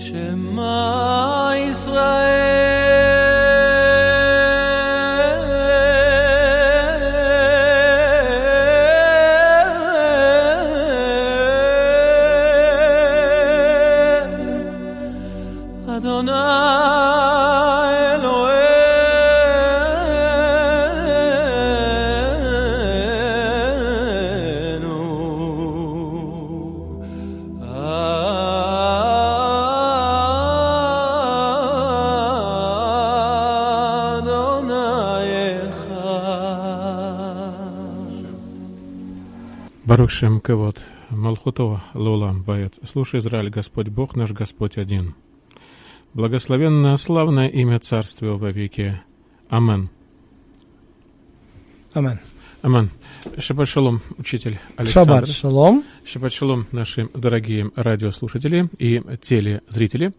什么？Шем Кевод, Малхутова Лулам Баец. Слушай, Израиль, Господь Бог наш, Господь один. Благословенное славное имя Царствия во веки. Амен. Амен. Амен. Шаббат шалом, учитель Александр. Шаббат шалом. Шаббат шалом, наши дорогие радиослушатели и телезрители.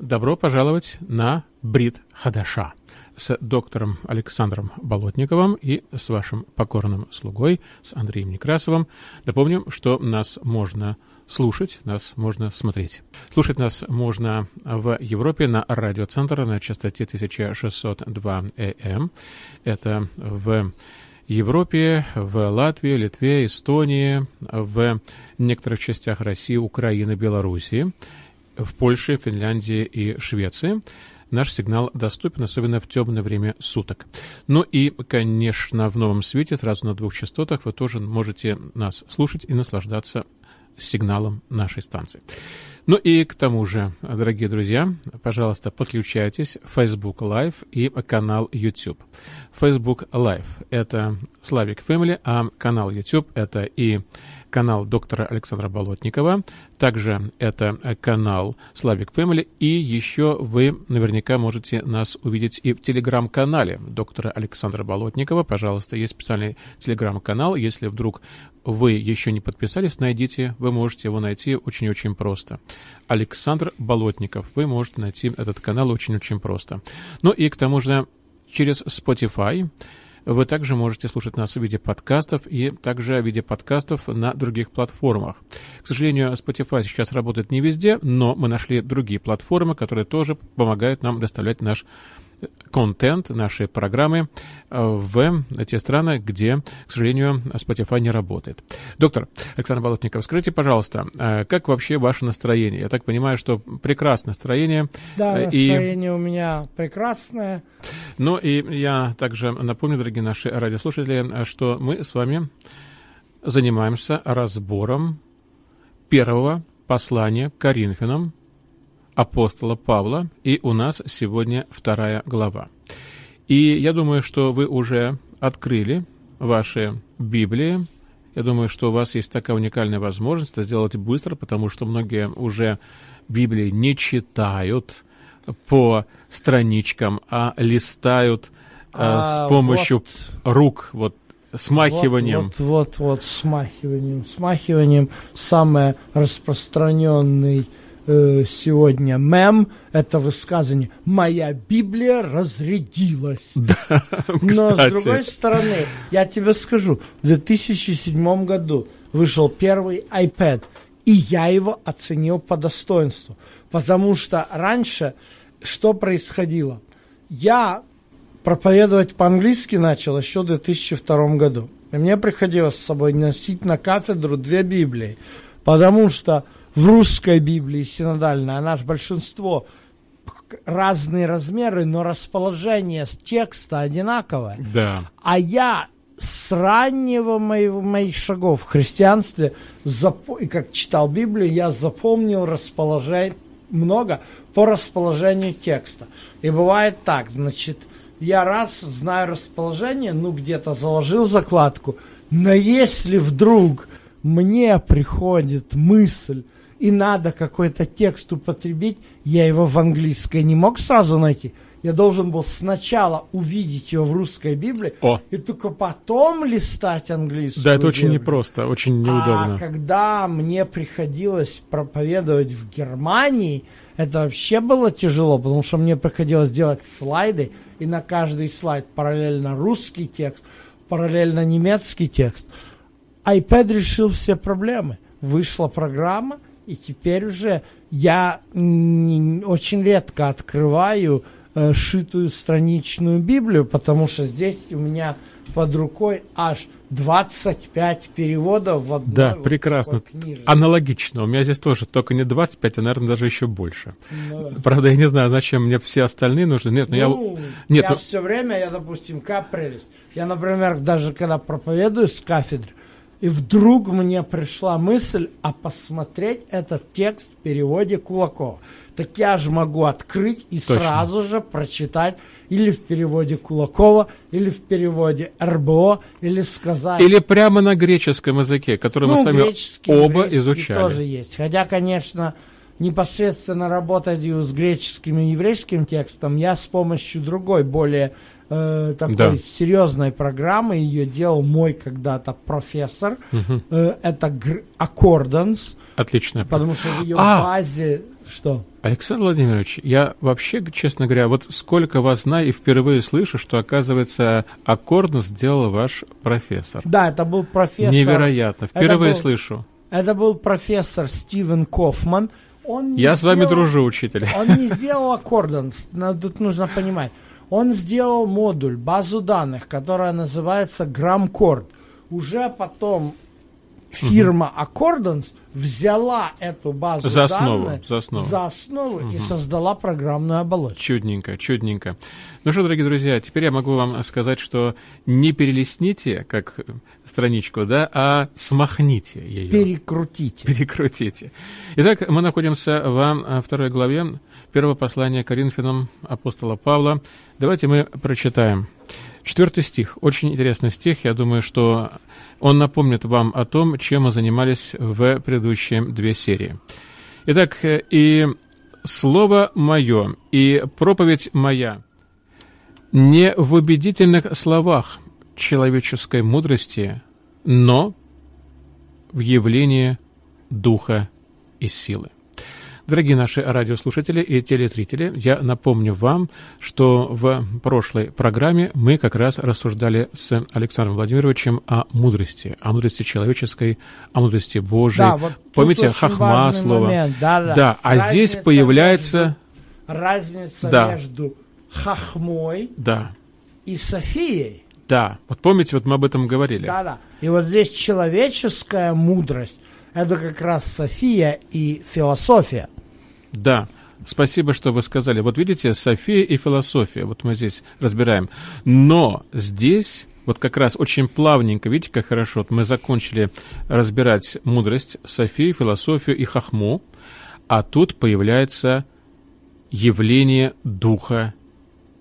Добро пожаловать на Брит Хадаша с доктором Александром Болотниковым и с вашим покорным слугой, с Андреем Некрасовым. Напомню, что нас можно слушать, нас можно смотреть. Слушать нас можно в Европе на радиоцентр на частоте 1602 ЭМ. Это в Европе, в Латвии, Литве, Эстонии, в некоторых частях России, Украины, Белоруссии, в Польше, Финляндии и Швеции. Наш сигнал доступен, особенно в темное время суток. Ну и, конечно, в новом свете, сразу на двух частотах, вы тоже можете нас слушать и наслаждаться сигналом нашей станции. Ну и к тому же, дорогие друзья, пожалуйста, подключайтесь Facebook Live и канал YouTube. Facebook Live — это Slavic Family, а канал YouTube — это и канал доктора Александра Болотникова, также это канал Slavic Family, и еще вы наверняка можете нас увидеть и в телеграм-канале доктора Александра Болотникова. Пожалуйста, есть специальный телеграм-канал, если вдруг вы еще не подписались, найдите, вы можете его найти очень-очень просто. Александр Болотников, вы можете найти этот канал очень-очень просто. Ну и к тому же через Spotify вы также можете слушать нас в виде подкастов и также в виде подкастов на других платформах. К сожалению, Spotify сейчас работает не везде, но мы нашли другие платформы, которые тоже помогают нам доставлять наш контент, наши программы э, в те страны, где, к сожалению, Spotify не работает. Доктор Александр Болотников, скажите, пожалуйста, э, как вообще ваше настроение? Я так понимаю, что прекрасное настроение. Да, э, настроение у меня прекрасное. Ну и я также напомню, дорогие наши радиослушатели, что мы с вами занимаемся разбором первого послания к Коринфянам, апостола Павла, и у нас сегодня вторая глава. И я думаю, что вы уже открыли ваши Библии. Я думаю, что у вас есть такая уникальная возможность это сделать быстро, потому что многие уже Библии не читают по страничкам, а листают а, А, с помощью рук, вот смахиванием. Вот, вот, вот, смахиванием. Смахиванием самый распространенный э, сегодня мем – это высказывание «Моя Библия разрядилась». Да, Но с кстати. другой стороны, я тебе скажу, в 2007 году вышел первый iPad, и я его оценил по достоинству. Потому что раньше что происходило? Я проповедовать по-английски начал еще в 2002 году. И мне приходилось с собой носить на кафедру две Библии. Потому что в русской Библии синодальной, она же большинство разные размеры, но расположение текста одинаковое. Да. А я с раннего моего, моих шагов в христианстве, и как читал Библию, я запомнил расположение, много по расположению текста. И бывает так, значит, я раз знаю расположение, ну, где-то заложил закладку, но если вдруг мне приходит мысль, и надо какой-то текст употребить, я его в английской не мог сразу найти. Я должен был сначала увидеть его в русской Библии, О. и только потом листать английскую Да, это очень Библию. непросто, очень неудобно. А когда мне приходилось проповедовать в Германии, это вообще было тяжело, потому что мне приходилось делать слайды, и на каждый слайд параллельно русский текст, параллельно немецкий текст. iPad решил все проблемы. Вышла программа, И теперь уже я очень редко открываю э, шитую страничную Библию, потому что здесь у меня под рукой аж 25 переводов в одной Да, вот прекрасно. Аналогично. У меня здесь тоже только не 25, а, наверное, даже еще больше. Ну, да. Правда, я не знаю, зачем мне все остальные нужны. Нет, ну, я... Нет, я ну- все время, я, допустим, как прелесть. Я, например, даже когда проповедую с кафедры, и вдруг мне пришла мысль, а посмотреть этот текст в переводе Кулакова. Так я же могу открыть и Точно. сразу же прочитать или в переводе Кулакова, или в переводе РБО, или сказать... Или прямо на греческом языке, который мы Ну, с вами оба изучали. тоже есть. Хотя, конечно, непосредственно работать и с греческим и еврейским текстом я с помощью другой, более э, такой Да. серьезной программы, ее делал мой когда-то профессор. Мгм. Э, это Accordance, Отлично. потому что в ее А! базе... Что? Александр Владимирович, я вообще, честно говоря, вот сколько вас знаю и впервые слышу, что, оказывается, аккордно сделал ваш профессор. Да, это был профессор... Невероятно. Это Впервые был- слышу. Это был профессор Стивен Кофман. Он Я с вами сделал- дружу, учитель. Он не сделал аккорданс, тут нужно понимать. Он сделал модуль, базу данных, которая называется Грамкорд. Уже потом фирма Accordance взяла эту базу За основу, данных за основу. за основу и создала программную оболочку. Чудненько, чудненько. Ну что, дорогие друзья, теперь я могу вам сказать, что не перелистните, как страничку, да, а смахните ее. Перекрутите. Перекрутите. Итак, мы находимся в а, второй главе первого послания Коринфянам апостола Павла. Давайте мы прочитаем. Четвертый стих. Очень интересный стих. Я думаю, что он напомнит вам о том, чем мы занимались в предыдущие две серии. Итак, э, и слово мое, и проповедь моя не в убедительных словах человеческой мудрости, но в явлении духа и силы. Дорогие наши радиослушатели и телезрители, я напомню вам, что в прошлой программе мы как раз рассуждали с Александром Владимировичем о мудрости, о мудрости человеческой, о мудрости Божией. Да, вот Помните, хахма слово? момент. Да, да. Да, а здесь Разница появляется... между- разница Да. между хахмой Да, и Софией. да. Вот помните, вот мы об этом говорили. Да, да. И вот здесь человеческая мудрость это как раз София и философия. Да, спасибо, что вы сказали. Вот видите, София и философия, вот мы здесь разбираем. Но здесь вот как раз очень плавненько, видите, как хорошо, вот мы закончили разбирать мудрость Софии, философию и хахму, а тут появляется явление духа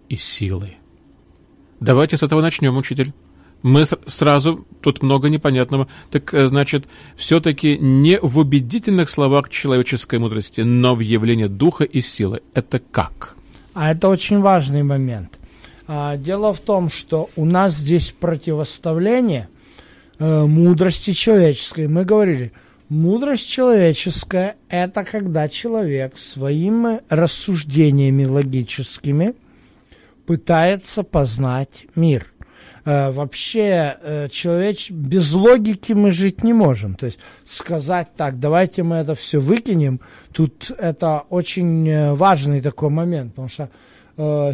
и силы. Давайте с этого начнем, учитель. Мы сразу, тут много непонятного. Так, э, значит, все-таки не в убедительных словах человеческой мудрости, но в явлении духа и силы. Это как? А это очень важный момент. А, дело в том, что у нас здесь противоставление э, мудрости человеческой. Мы говорили, мудрость человеческая – это когда человек своими рассуждениями логическими пытается познать мир. Э, вообще, э, человеч... без логики мы жить не можем. То есть сказать так, давайте мы это все выкинем, тут это очень э, важный такой момент, потому что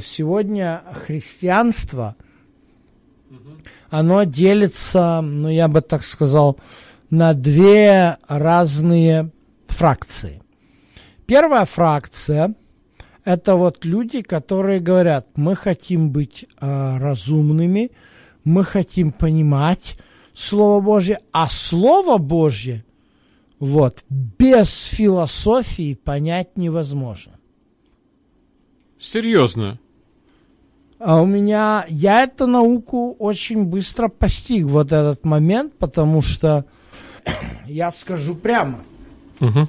сегодня христианство, оно делится, ну я бы так сказал, на две разные фракции. Первая фракция – это вот люди, которые говорят, мы хотим быть э, разумными, мы хотим понимать Слово Божье, а Слово Божье вот, без философии понять невозможно. Серьезно? А у меня, я эту науку очень быстро постиг, вот этот момент, потому что, я скажу прямо, Мгм.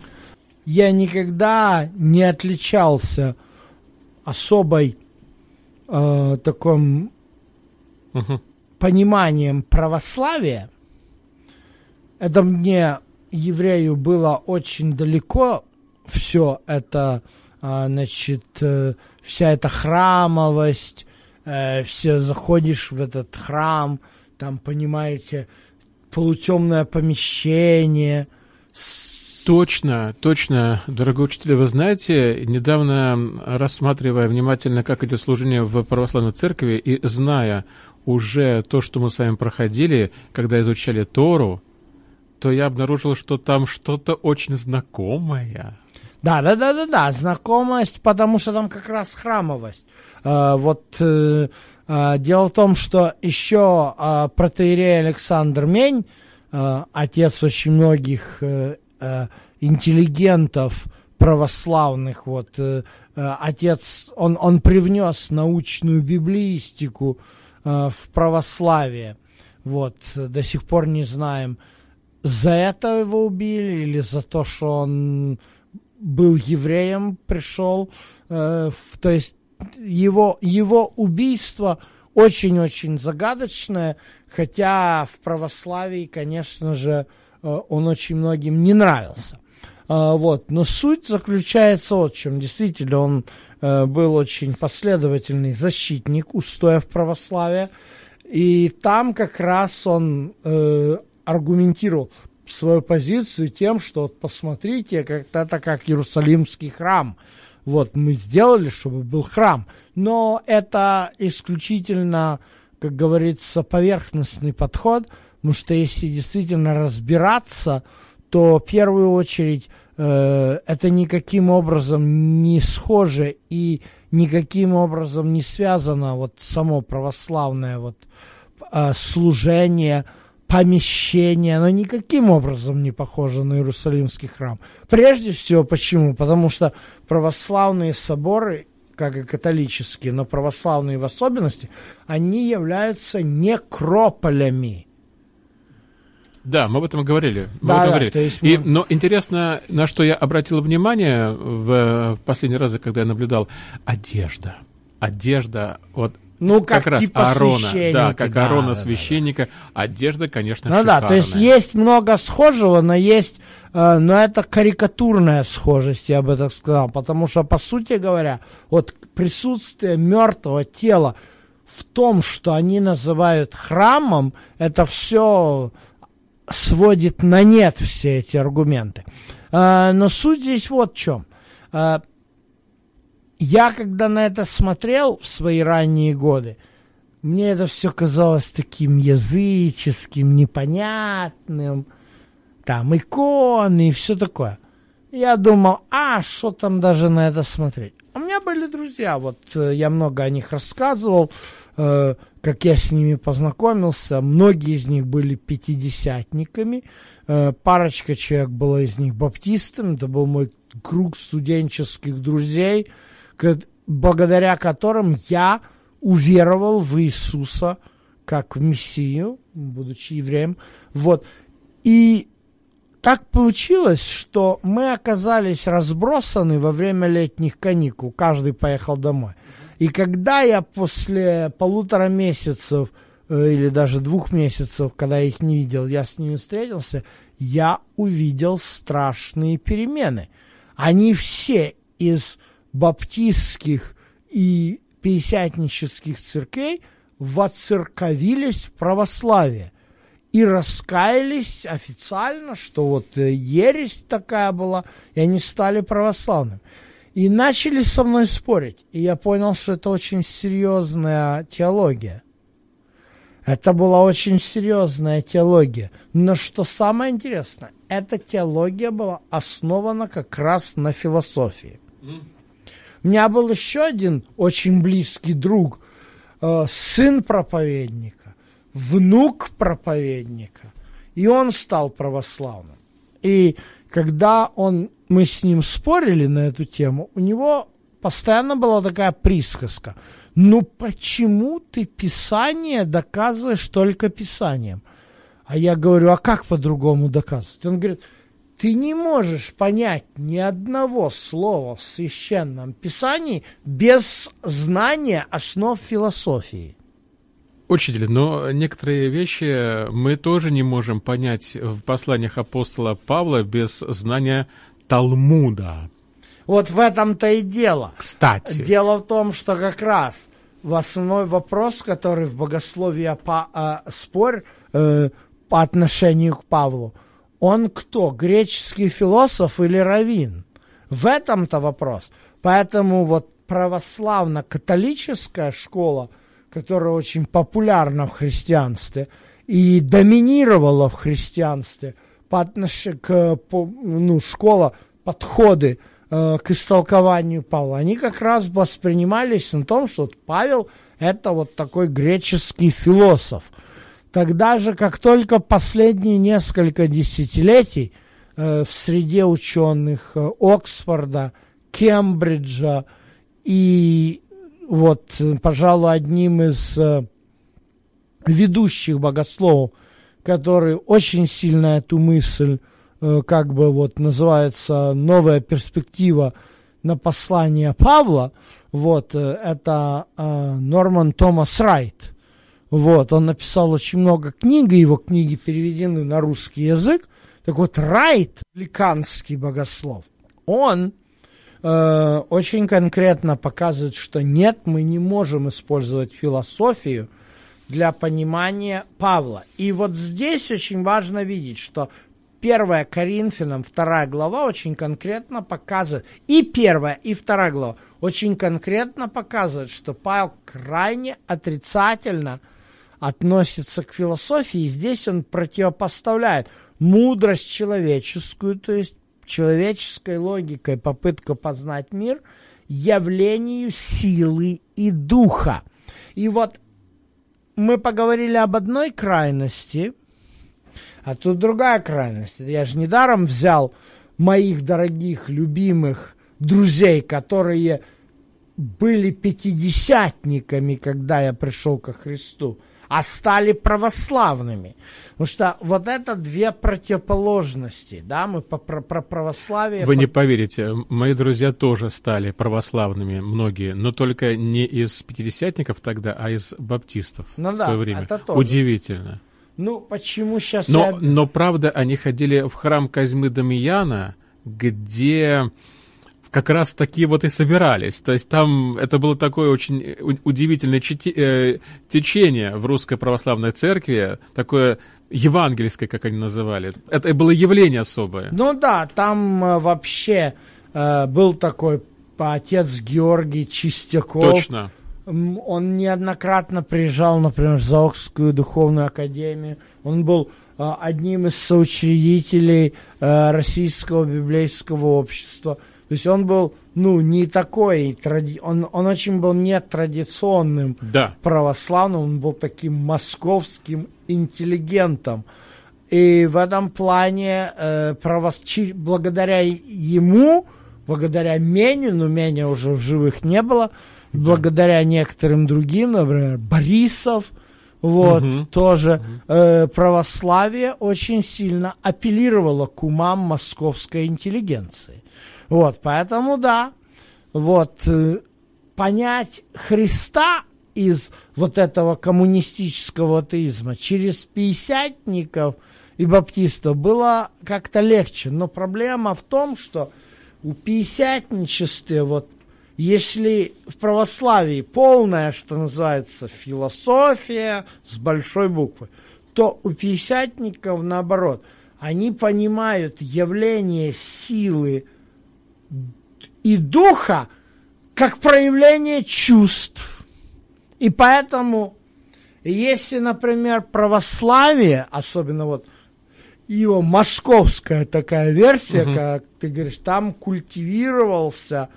я никогда не отличался особой э, таким Мгм. Пониманием православия. Это мне, еврею, было очень далеко все это, а, значит, э, вся эта храмовость, э, все заходишь в этот храм, там, понимаете, полутемное помещение, Точно, точно, дорогой учитель, вы знаете, недавно рассматривая внимательно, как идет служение в православной церкви, и зная уже то, что мы с вами проходили, когда изучали Тору, то я обнаружил, что там что-то очень знакомое. Да, да, да, да, да, знакомость, потому что там как раз храмовость. А, вот э, а, дело в том, что еще а, протеерей Александр Мень, а, отец очень многих э, э, интеллигентов православных, вот э, э, отец, он, он привнес научную библиистику э, в православие, вот, до сих пор не знаем, за это его убили или за то, что он был евреем, пришел, э, то есть его, его убийство очень-очень загадочное, хотя в православии, конечно же, Э, он очень многим не нравился. А, вот. Но суть заключается вот в чем. Действительно, он э, был очень последовательный защитник устоев православия. И там как раз он э, аргументировал свою позицию тем, что вот посмотрите, как это как Иерусалимский храм. Вот мы сделали, чтобы был храм. Но это исключительно, как говорится, поверхностный подход – Потому что если действительно разбираться, то в первую очередь э, это никаким образом не схоже и никаким образом не связано вот само православное вот э, служение, помещение, оно никаким образом не похоже на Иерусалимский храм. Прежде всего, почему? Потому что православные соборы как и католические, но православные в особенности, они являются некрополями. Да, мы об этом говорили. Мы да, этом да, говорили. То есть И, мы... но интересно, на что я обратил внимание в последний раз, когда я наблюдал, одежда. Одежда, вот ну, как, как раз типа Аарона, да, как да, Аарона да, священника, да. одежда, конечно, ну, шикарная. да, то есть есть много схожего, но есть, э, но это карикатурная схожесть, я бы так сказал, потому что, по сути говоря, вот присутствие мертвого тела в том, что они называют храмом, это все сводит на нет все эти аргументы. А, но суть здесь вот в чем. А, я, когда на это смотрел в свои ранние годы, мне это все казалось таким языческим, непонятным, там иконы и все такое. Я думал, а что там даже на это смотреть? У меня были друзья, вот э, я много о них рассказывал, э, как я с ними познакомился. Многие из них были пятидесятниками, э, парочка человек была из них баптистами, это был мой круг студенческих друзей, благодаря которым я уверовал в Иисуса как в Мессию, будучи евреем. Вот. И так получилось, что мы оказались разбросаны во время летних каникул. Каждый поехал домой. И когда я после полутора месяцев э, или даже двух месяцев, когда я их не видел, я с ними встретился, я увидел страшные перемены. Они все из баптистских и пятидесятнических церквей воцерковились в православие и раскаялись официально, что вот э, ересь такая была, и они стали православными. И начали со мной спорить. И я понял, что это очень серьезная теология. Это была очень серьезная теология. Но что самое интересное, эта теология была основана как раз на философии. У меня был еще один очень близкий друг, э, сын проповедника внук проповедника, и он стал православным. И когда он, мы с ним спорили на эту тему, у него постоянно была такая присказка. Ну почему ты Писание доказываешь только Писанием? А я говорю, а как по-другому доказывать? Он говорит, ты не можешь понять ни одного слова в священном писании без знания основ философии. Учитель, но некоторые вещи мы тоже не можем понять в посланиях апостола Павла без знания Талмуда. Вот в этом-то и дело. Кстати. Дело в том, что как раз в основной вопрос, который в богословии по, э, спор э, по отношению к Павлу, он кто? Греческий философ или раввин? В этом-то вопрос. Поэтому вот православно-католическая школа, которая очень популярна в христианстве и доминировала в христианстве по отношению к ну, школа подходы э, к истолкованию Павла, они как раз воспринимались на том, что Павел это вот такой греческий философ. Тогда же, как только последние несколько десятилетий э, в среде ученых э, Оксфорда, Кембриджа и вот, пожалуй, одним из э, ведущих богословов, который очень сильно эту мысль, э, как бы вот называется, новая перспектива на послание Павла, вот, э, это э, Норман Томас Райт. Вот, он написал очень много книг, и его книги переведены на русский язык. Так вот, Райт, ликанский богослов, он очень конкретно показывает, что нет, мы не можем использовать философию для понимания Павла. И вот здесь очень важно видеть, что первая Коринфянам, вторая глава очень конкретно показывает, и первая, и вторая глава очень конкретно показывает, что Павел крайне отрицательно относится к философии, и здесь он противопоставляет мудрость человеческую, то есть человеческой логикой попытка познать мир, явлению силы и духа. И вот мы поговорили об одной крайности, а тут другая крайность. Я же недаром взял моих дорогих, любимых друзей, которые были пятидесятниками, когда я пришел ко Христу – а стали православными. Потому что вот это две противоположности, да, мы по, про, про православие... Вы не поверите, мои друзья тоже стали православными, многие, но только не из пятидесятников тогда, а из баптистов ну, в да, свое время. Это тоже. Удивительно. Ну, почему сейчас... Но, я... но, правда, они ходили в храм Казьмы Дамияна, где как раз такие вот и собирались. То есть там это было такое очень удивительное чете, э, течение в русской православной церкви, такое евангельское, как они называли. Это было явление особое. Ну да, там э, вообще э, был такой отец Георгий Чистяков. Точно. Он неоднократно приезжал, например, в Заокскую духовную академию. Он был э, одним из соучредителей э, Российского библейского общества – то есть он был, ну, не такой, он, он очень был нетрадиционным да. православным, он был таким московским интеллигентом. И в этом плане э, правос... благодаря ему, благодаря Меню, но Меня уже в живых не было, да. благодаря некоторым другим, например, Борисов, вот, угу. тоже угу. Э, православие очень сильно апеллировало к умам московской интеллигенции. Вот, поэтому да, вот э, понять Христа из вот этого коммунистического атеизма через пятидесятников и баптистов было как-то легче. Но проблема в том, что у пятидесятничестве, вот если в православии полная, что называется, философия с большой буквы, то у пятидесятников наоборот, они понимают явление силы и духа как проявление чувств. И поэтому, если, например, православие, особенно вот его московская такая версия, угу. как ты говоришь, там культивировался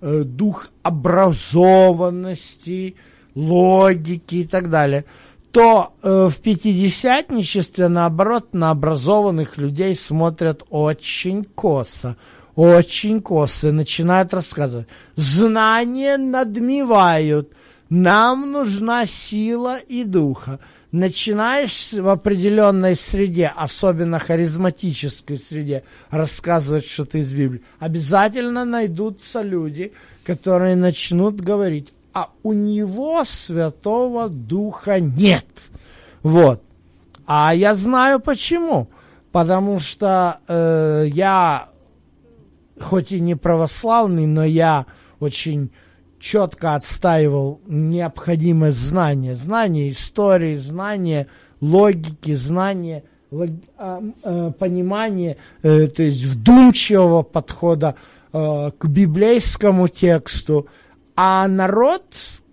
э, дух образованности, логики и так далее, то э, в пятидесятничестве, наоборот, на образованных людей смотрят очень косо очень косо начинают рассказывать. Знания надмевают. Нам нужна сила и духа. Начинаешь в определенной среде, особенно харизматической среде, рассказывать что-то из Библии, обязательно найдутся люди, которые начнут говорить, а у него Святого Духа нет. Вот. А я знаю почему. Потому что э, я хоть и не православный, но я очень четко отстаивал необходимость знания. Знания истории, знания логики, знания а, э, понимания, э, то есть вдумчивого подхода э, к библейскому тексту, а народ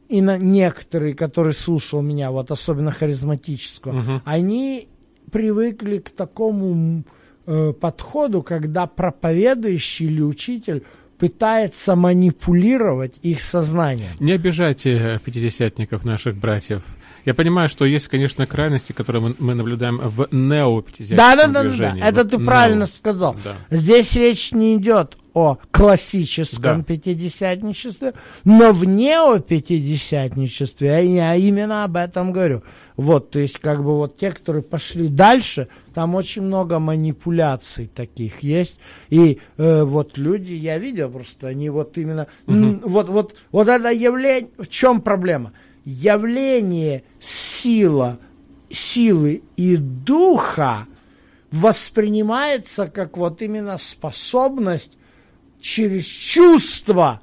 и на некоторые, которые слушал меня, вот особенно харизматического, Мгм. они привыкли к такому э, подходу, когда проповедующий или учитель пытается манипулировать их сознанием. Не обижайте э, пятидесятников, наших братьев. Я понимаю, что есть, конечно, крайности, которые мы, мы наблюдаем в неопятидесятническом Да, да, да, да, да, движении. это Вот ты нео. правильно сказал. Да. Здесь речь не идет о классическом Да. пятидесятничестве, но в неопятидесятничестве, а я именно об этом говорю. Вот, то есть, как бы вот те, которые пошли дальше, там очень много манипуляций таких есть. И э, вот люди, я видел просто, они вот именно, м, вот, вот, вот это явление, в чем проблема? Явление сила, силы и духа воспринимается как вот именно способность через чувство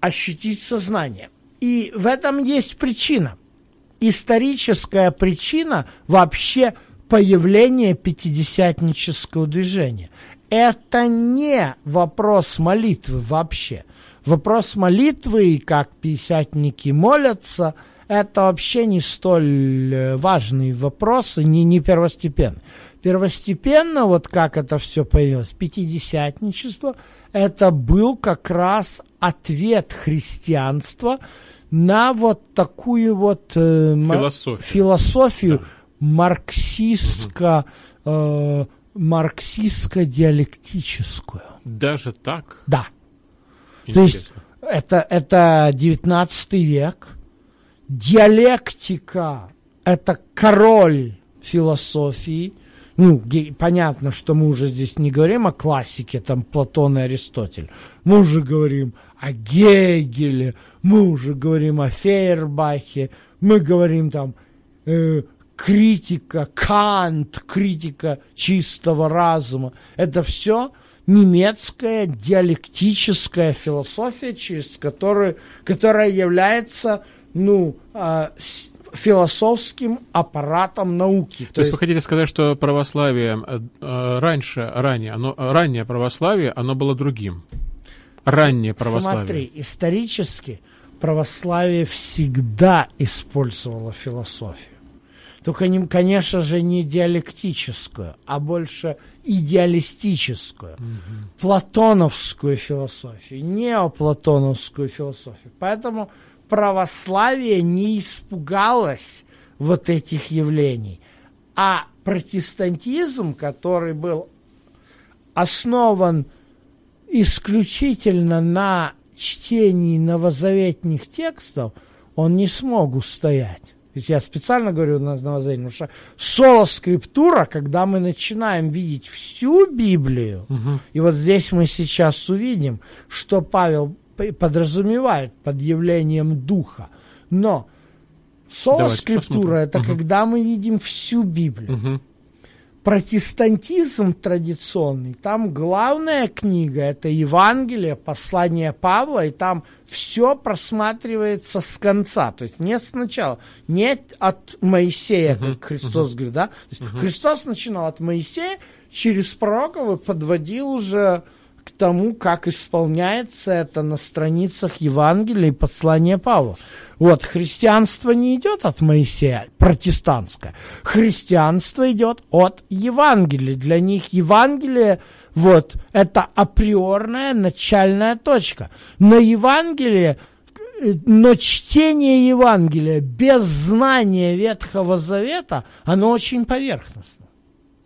ощутить сознание. И в этом есть причина. Историческая причина вообще появления пятидесятнического движения. Это не вопрос молитвы вообще. Вопрос молитвы и как пятидесятники молятся, это вообще не столь э, важный вопрос и не, не первостепенный. Первостепенно, вот как это все появилось, пятидесятничество, это был как раз ответ христианства на вот такую вот э, Философию. философию марксистско, э, марксистско-диалектическую. Даже так? Да. То есть Интересно. это, это 19 век. Диалектика – это король философии. Ну, понятно, что мы уже здесь не говорим о классике, там, Платон и Аристотель. Мы уже говорим о Гегеле, мы уже говорим о Фейербахе, мы говорим там э, критика, Кант, критика чистого разума. Это все немецкая диалектическая философия, через которую, которая является ну, с- философским аппаратом науки. То есть вы хотите сказать, что православие э, э, раньше, ранее, оно, э, раннее православие, оно было другим? Раннее православие. Смотри, исторически православие всегда использовало философию. Только, не, конечно же, не диалектическую, а больше идеалистическую, платоновскую философию, неоплатоновскую философию. Поэтому православие не испугалось вот этих явлений. А протестантизм, который был основан исключительно на чтении новозаветных текстов, он не смог устоять. Я специально говорю на новозаветном, потому что соло-скриптура, когда мы начинаем видеть всю Библию, и вот здесь мы сейчас увидим, что Павел подразумевает под явлением Духа. Но соло-скриптура – это Мгм. когда мы видим всю Библию Мгм. протестантизм традиционный, там главная книга это Евангелие, послание Павла, и там все просматривается с конца, то есть нет сначала, нет от Моисея, как Христос говорит, да? То есть Христос начинал от Моисея, через пророков и подводил уже к тому, как исполняется это на страницах Евангелия и послания Павла. Вот, христианство не идет от Моисея, протестантское. Христианство идет от Евангелия. Для них Евангелие, вот, это априорная начальная точка. Но Евангелие, но чтение Евангелия без знания Ветхого Завета, оно очень поверхностно.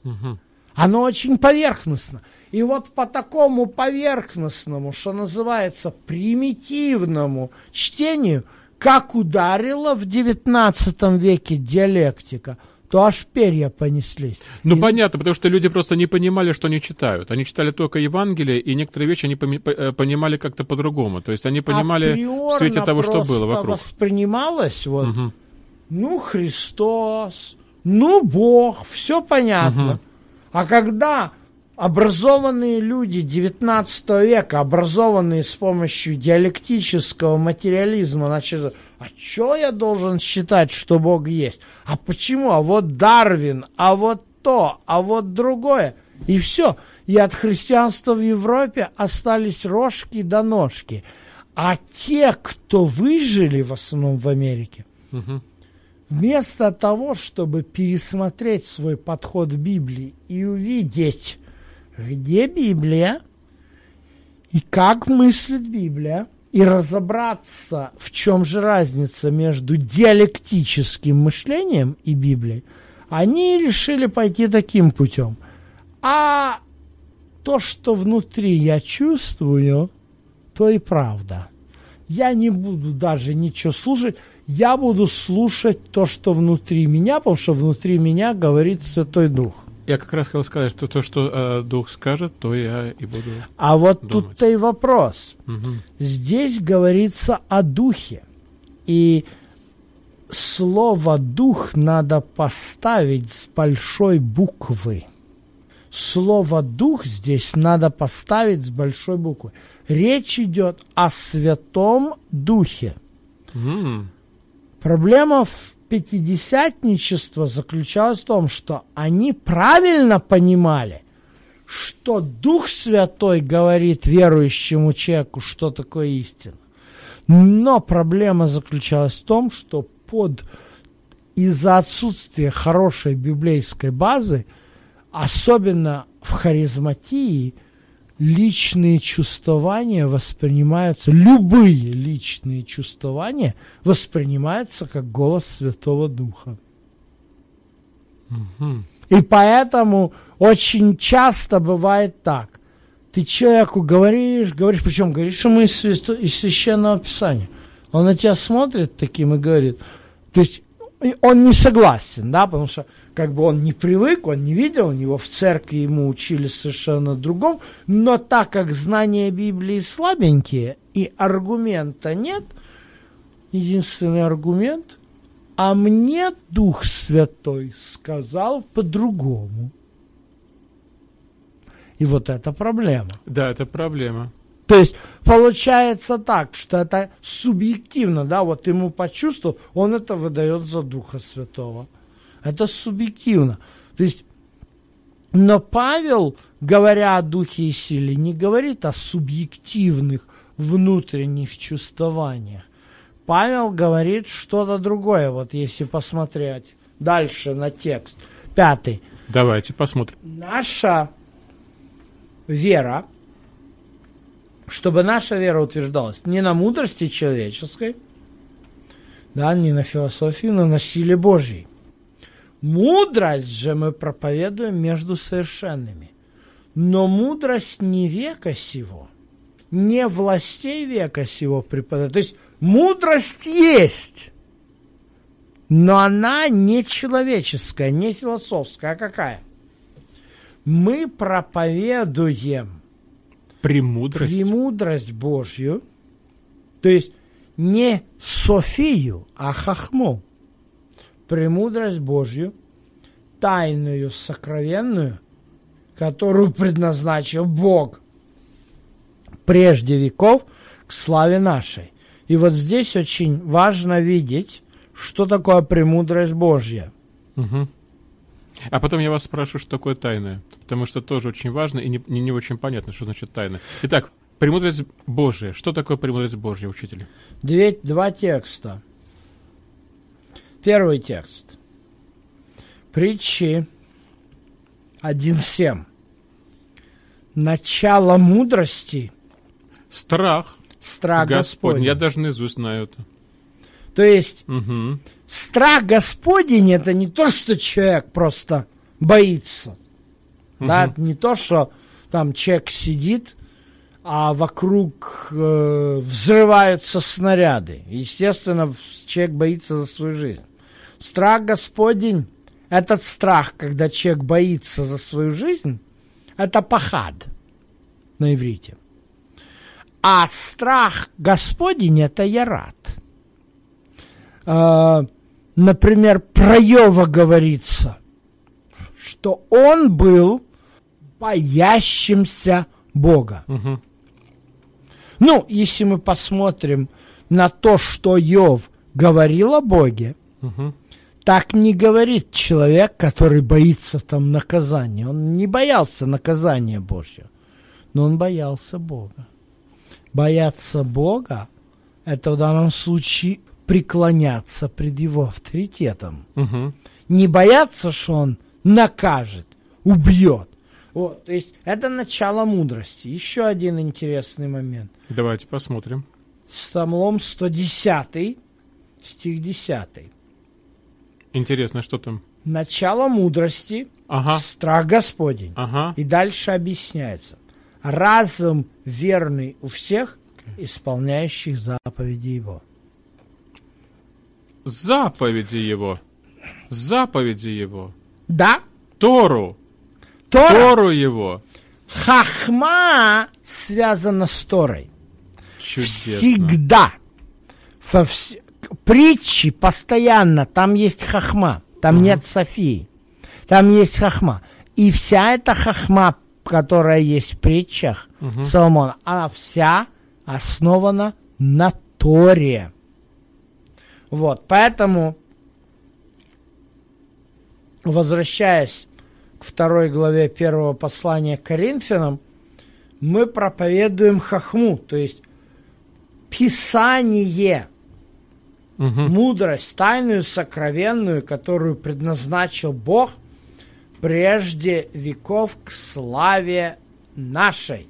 Мгм. Оно очень поверхностно. И вот по такому поверхностному, что называется, примитивному чтению, как ударила в XIX веке диалектика, то аж перья понеслись. Ну, И- понятно, потому что люди просто не понимали, что они читают. Они читали только Евангелие, и некоторые вещи они э, понимали как-то по-другому. То есть они понимали в априорно свете того, что было вокруг. воспринималось вот, Мгм. ну, Христос, ну, Бог, все понятно. А когда образованные люди XIX века, образованные с помощью диалектического материализма, значит, А что я должен считать, что Бог есть? А почему? А вот Дарвин, а вот то, а вот другое. И все. И от христианства в Европе остались рожки до ножки. А те, кто выжили в основном в Америке, Мгм. вместо того, чтобы пересмотреть свой подход к Библии и увидеть, где Библия и как мыслит Библия, и разобраться, в чем же разница между диалектическим мышлением и Библией, они решили пойти таким путем. А то, что внутри я чувствую, то и правда. Я не буду даже ничего слушать, я буду слушать то, что внутри меня, потому что внутри меня говорит Святой Дух. Я как раз хотел сказать, что то, что э, Дух скажет, то я и буду. А вот тут-то и вопрос. Мгм. Здесь говорится о духе. И слово дух надо поставить с большой буквы. Слово дух здесь надо поставить с большой буквы. Речь идет о Святом Духе. М, Проблема в пятидесятничества заключалась в том, что они правильно понимали, что Дух Святой говорит верующему человеку, что такое истина. Но проблема заключалась в том, что под из-за отсутствия хорошей библейской базы, особенно в харизматии, личные чувствования воспринимаются, любые личные чувствования воспринимаются как голос Святого Духа. мгм. И поэтому очень часто бывает так. Ты человеку говоришь, говоришь, причем говоришь ему из, из священного писания. Он на тебя смотрит таким и говорит. То есть он не согласен, да, потому что как бы он не привык, он не видел, у него в церкви ему учили совершенно другом, но так как знания Библии слабенькие и аргумента нет, единственный аргумент, а мне Дух Святой сказал по-другому. И вот это проблема. Да, это проблема. То есть получается так, что это субъективно, да, вот ему почувствовал, он это выдает за Духа Святого. Это субъективно. То есть, но Павел, говоря о Духе и силе, не говорит о субъективных внутренних чувствованиях. Павел говорит что-то другое, вот если посмотреть дальше на текст. Пятый. Давайте посмотрим. Наша вера, чтобы наша вера утверждалась не на мудрости человеческой, да, не на философии, но на силе Божьей. Мудрость же мы проповедуем между совершенными. Но мудрость не века сего, не властей века сего преподает. То есть мудрость есть, но она не человеческая, не философская, а какая? Мы проповедуем Премудрость. премудрость Божью, то есть не Софию, а Хахму, премудрость Божью, тайную, сокровенную, которую предназначил Бог прежде веков к славе нашей. И вот здесь очень важно видеть, что такое премудрость Божья. Мгм. А потом я вас спрошу, что такое тайное. Потому что тоже очень важно и не, не, не очень понятно, что значит тайна. Итак, премудрость Божия. Что такое премудрость Божья, учитель? Две, два текста. Первый текст. Притчи 1.7. Начало мудрости – Страх страх Господень. Господень. Я даже наизусть знаю это. То есть Мгм. страх Господень – это не то, что человек просто боится. Да, это не то, что там человек сидит, а вокруг э, взрываются снаряды. Естественно, человек боится за свою жизнь. Страх Господень – этот страх, когда человек боится за свою жизнь, это пахад на иврите. А страх Господень – это ярат. Э, например, про Йова говорится, что он был боящимся Бога. Мгм. Ну, если мы посмотрим на то, что Йов говорил о Боге, Мгм. Так не говорит человек, который боится там наказания. Он не боялся наказания Божьего, но он боялся Бога. Бояться Бога – это в данном случае преклоняться пред Его авторитетом. Мгм. Не бояться, что Он накажет, убьет. Вот, то есть это начало мудрости. Еще один интересный момент. Давайте посмотрим. Псалом 110, стих 10. Интересно, что там? Начало мудрости Ага, страх Господень. ага. И дальше объясняется. Разум верный у всех, исполняющих заповеди его. Заповеди его. Заповеди его. Да, Тору. Тора, Тору его. хахма связана с Торой. Чудесно. Всегда. Во вс- Притчи постоянно, там есть хахма, там нет Софии. Там есть хахма. И вся эта хахма, которая есть в притчах Соломона, она вся основана на Торе. Вот, поэтому, возвращаясь к второй главе первого послания к Коринфянам, мы проповедуем хахму, то есть Писание, Мгм. мудрость, тайную, сокровенную, которую предназначил Бог прежде веков к славе нашей.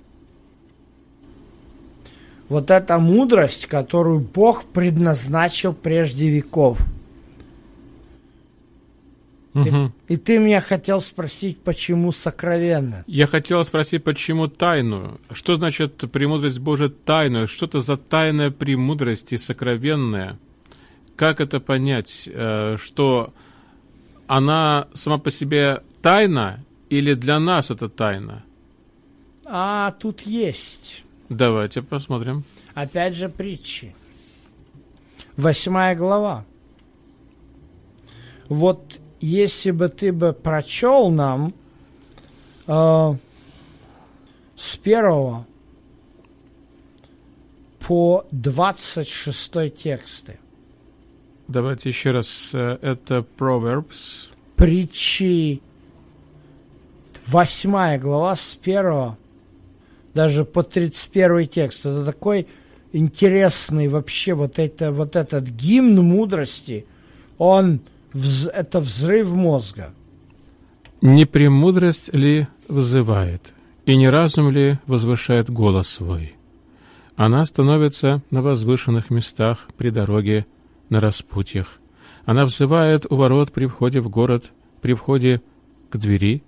Вот эта мудрость, которую Бог предназначил прежде веков. Мгм. И ты меня хотел спросить, почему сокровенно? Я хотел спросить, почему тайную? Что значит премудрость Божия тайную? Что это за тайная премудрость и сокровенная? Как это понять? э, Что она сама по себе тайна или для нас это тайна? А тут есть, Давайте посмотрим. опять же, притчи. Восьмая глава. Вот если бы ты бы прочел нам э, с первого по 26 тексты. Давайте еще раз. э, Это Proverbs. Притчи, восьмая глава с первого даже по 31 текст. Это такой интересный вообще вот, это, вот этот гимн мудрости, он, вз- это взрыв мозга. Не премудрость ли вызывает, и не разум ли возвышает голос свой? Она становится на возвышенных местах при дороге на распутьях. Она взывает у ворот при входе в город, при входе к двери.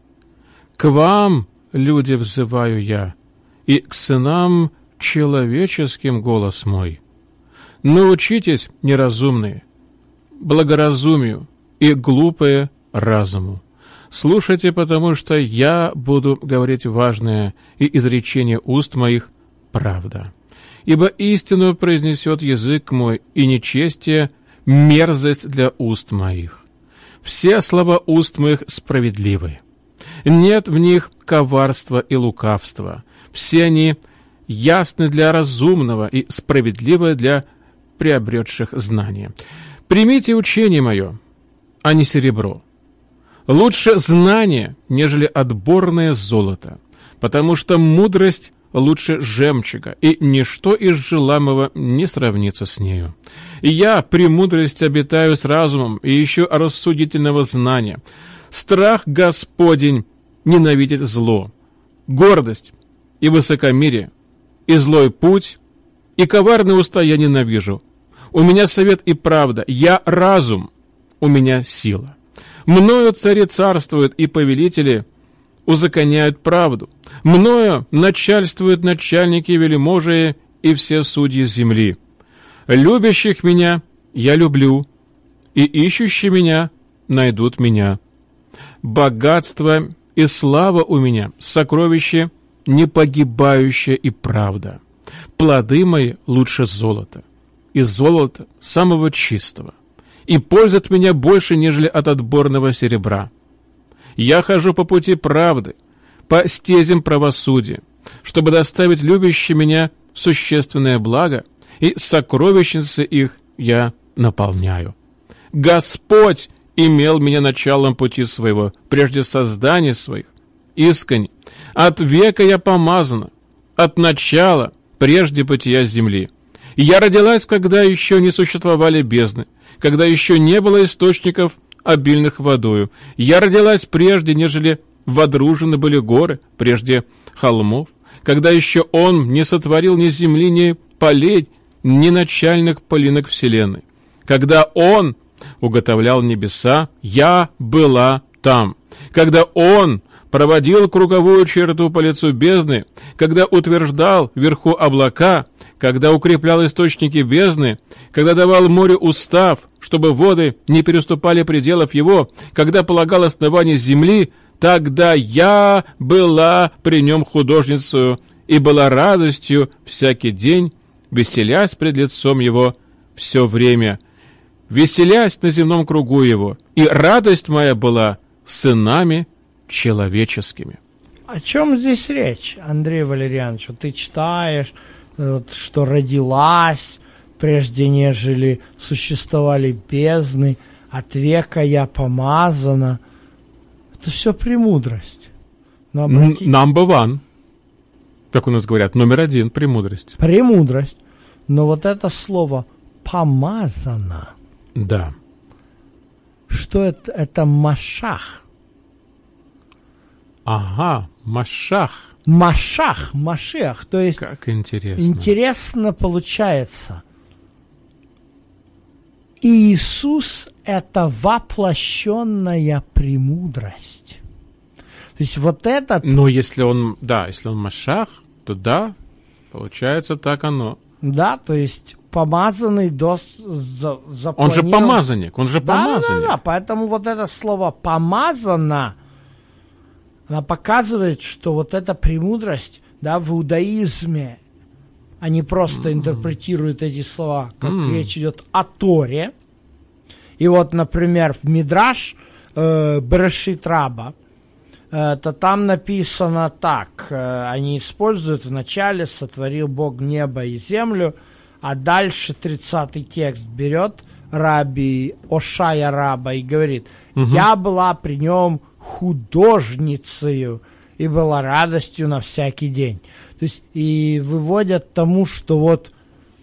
К вам, люди, взываю я, и к сынам человеческим голос мой. Научитесь, неразумные, благоразумию и глупые разуму. Слушайте, потому что я буду говорить важное, и изречение уст моих — правда. Ибо истину произнесет язык мой, и нечестие — мерзость для уст моих. Все слова уст моих справедливы. Нет в них коварства и лукавства. Все они ясны для разумного и справедливы для приобретших знания. Примите учение мое, а не серебро. Лучше знание, нежели отборное золото, потому что мудрость лучше жемчуга, и ничто из желаемого не сравнится с нею. И я при мудрости обитаю с разумом и ищу рассудительного знания. Страх Господень ненавидит зло, гордость и высокомерие, и злой путь, и коварные уста я ненавижу. У меня совет и правда, я разум, у меня сила. Мною цари царствуют и повелители узаконяют правду. Мною начальствуют начальники велиможие и все судьи земли. Любящих меня я люблю, и ищущие меня найдут меня. Богатство и слава у меня, сокровище непогибающее и правда. Плоды мои лучше золота, и золота самого чистого, и польза от меня больше, нежели от отборного серебра. Я хожу по пути правды, по стезям правосудия, чтобы доставить любящим меня существенное благо, и сокровищницы их я наполняю. Господь имел меня началом пути своего, прежде создания своих. Искренне, от века я помазана, от начала, прежде бытия земли. Я родилась, когда еще не существовали бездны, когда еще не было источников, обильных водою. Я родилась прежде, нежели водружены были горы, прежде холмов, когда еще Он не сотворил ни земли, ни полей, ни начальных полинок вселенной. Когда Он уготовлял небеса, я была там. Когда Он проводил круговую черту по лицу бездны, когда утверждал вверху облака, когда укреплял источники бездны, когда давал морю устав, чтобы воды не переступали пределов его, когда полагал основание земли, тогда я была при нем художницей и была радостью всякий день, веселясь пред лицом его все время, веселясь на земном кругу его, и радость моя была сынами человеческими. О чем здесь речь, Андрей Валерьянович? Ты читаешь, что родилась, прежде нежели существовали бездны, от века я помазана. Это все премудрость. Но обратите... Number one. Как у нас говорят, номер один – премудрость. Премудрость. Но вот это слово «помазано». Да. Что это? Это машах. Ага, Машах. Машах, Машиах. То есть... Как интересно. Интересно получается. Иисус – это воплощенная премудрость. То есть вот этот... Ну, если он, да, если он Машах, то да, получается так оно. Да, то есть помазанный до за, Он же помазанник, он же помазанник. Да, да, да, поэтому вот это слово «помазано» она показывает, что вот эта премудрость, да, в иудаизме, они просто mm-hmm. интерпретируют эти слова, как mm-hmm. речь идет о Торе. И вот, например, в Мидраш э, Брешит Раба, э, то там написано так, э, они используют вначале «сотворил Бог небо и землю», а дальше 30-й текст берет Раби Ошая Раба и говорит, «Я была при нем художницею и была радостью на всякий день. То есть и выводят тому, что вот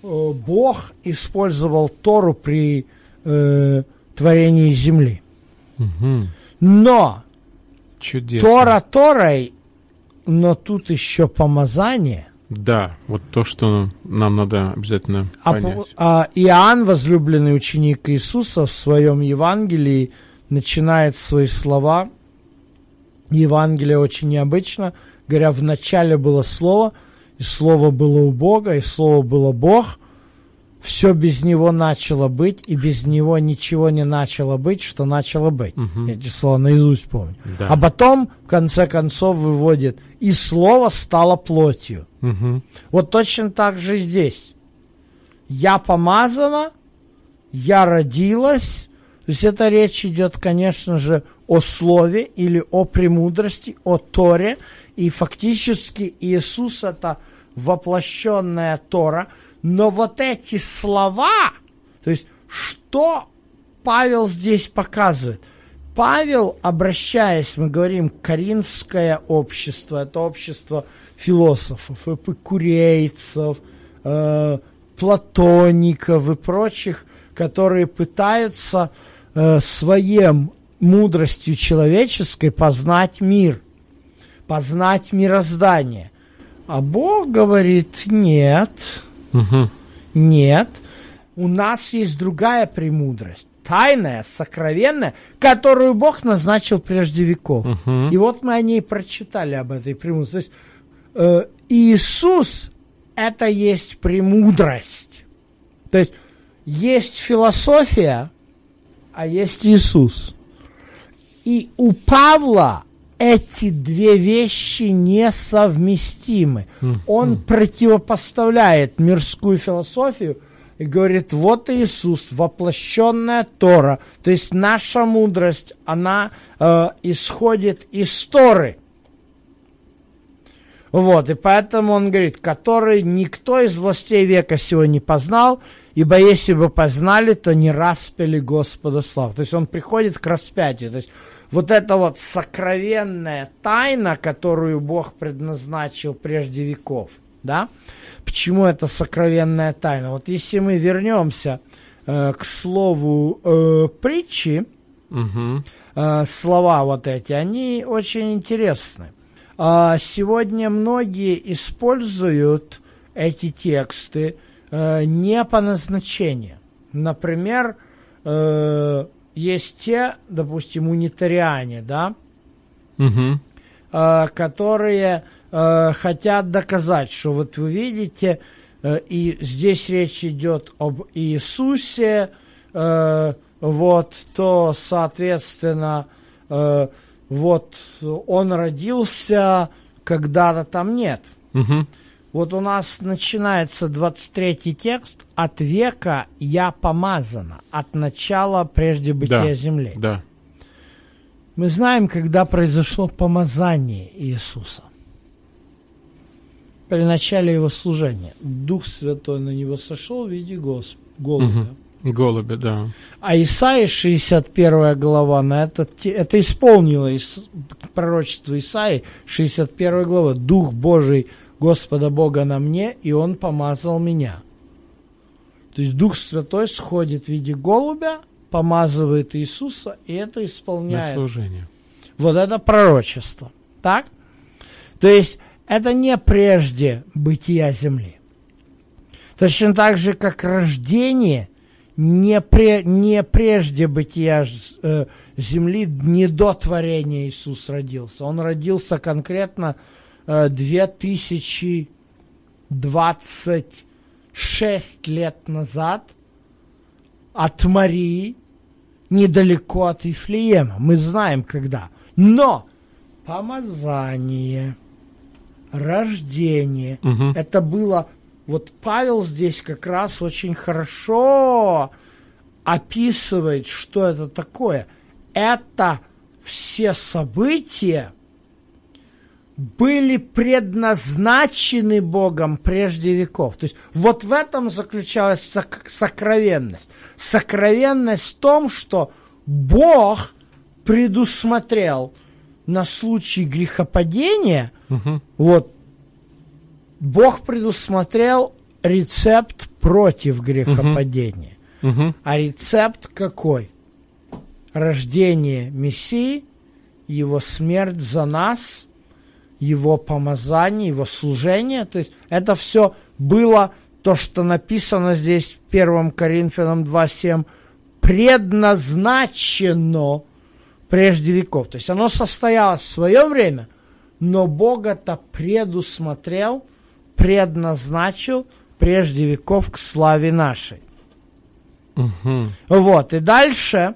э, Бог использовал Тору при э, творении земли. Угу. Но Чудесно. Тора Торой, но тут еще помазание. Да, вот то, что нам надо обязательно а, понять. А Иоанн, возлюбленный ученик Иисуса, в своем Евангелии начинает свои слова – Евангелие очень необычно. Говоря, в начале было Слово, и Слово было у Бога, и Слово было Бог. Все без Него начало быть, и без Него ничего не начало быть, что начало быть. Угу. Эти слова наизусть помню. Да. А потом, в конце концов, выводит, и Слово стало плотью. Угу. Вот точно так же здесь. Я помазана, я родилась, то есть это речь идет, конечно же, о слове или о премудрости, о Торе. И фактически Иисус это воплощенная Тора. Но вот эти слова, то есть что Павел здесь показывает? Павел, обращаясь, мы говорим, коринфское общество, это общество философов, эпикурейцев, э, платоников и прочих, которые пытаются э, своим мудростью человеческой познать мир, познать мироздание. А Бог говорит, нет, угу. нет, у нас есть другая премудрость, тайная, сокровенная, которую Бог назначил прежде веков. Угу. И вот мы о ней прочитали, об этой премудрости. То есть э, Иисус – это есть премудрость. То есть есть философия, а есть Иисус. И у Павла эти две вещи несовместимы. Mm-hmm. Он противопоставляет мирскую философию и говорит, вот Иисус, воплощенная Тора. То есть наша мудрость, она э, исходит из Торы. Вот, и поэтому он говорит, который никто из властей века сего не познал, Ибо если бы познали, то не распяли Господа слав. То есть он приходит к распятию. То есть вот эта вот сокровенная тайна, которую Бог предназначил прежде веков, да? Почему это сокровенная тайна? Вот если мы вернемся э, к слову э, притчи, Угу. э, слова вот эти, они очень интересны. А сегодня многие используют эти тексты э, не по назначению. Например, э, есть те, допустим, унитариане, да, Угу. э, которые э, хотят доказать, что вот вы видите, э, и здесь речь идет об Иисусе, э, вот, то, соответственно, э, вот он родился, когда-то там нет. Угу. Вот у нас начинается 23 текст «От века я помазана, от начала прежде бытия Да. земли». Да. Мы знаем, когда произошло помазание Иисуса. При начале его служения. Дух Святой на него сошел в виде гос- голубя. Мгм. Голуби, да. А Исаия, 61 глава, на этот, это исполнило Ис- пророчество Исаии, 61 глава. «Дух Божий Господа Бога на мне, и Он помазал меня». То есть Дух Святой сходит в виде голубя, помазывает Иисуса, и это На исполняет служение. вот это пророчество. Так? То есть это не прежде бытия земли. Точно так же, как рождение не, пре- не прежде бытия э, земли, не до творения Иисус родился. Он родился конкретно 2026 лет назад от Марии, недалеко от Вифлеема. Мы знаем, когда. Но помазание, рождение, Мгм. это было... Вот Павел здесь как раз очень хорошо описывает, что это такое. Это все события были предназначены Богом прежде веков. То есть вот в этом заключалась сок- сокровенность. Сокровенность в том, что Бог предусмотрел на случай грехопадения, Мгм. вот Бог предусмотрел рецепт против грехопадения. Мгм. А рецепт какой? Рождение Мессии, его смерть за нас, его помазание, его служение. То есть это все было то, что написано здесь в 1 Коринфянам 2.7, предназначено прежде веков. То есть оно состоялось в свое время, но Бог это предусмотрел, предназначил прежде веков к славе нашей. Мгм. Вот, и дальше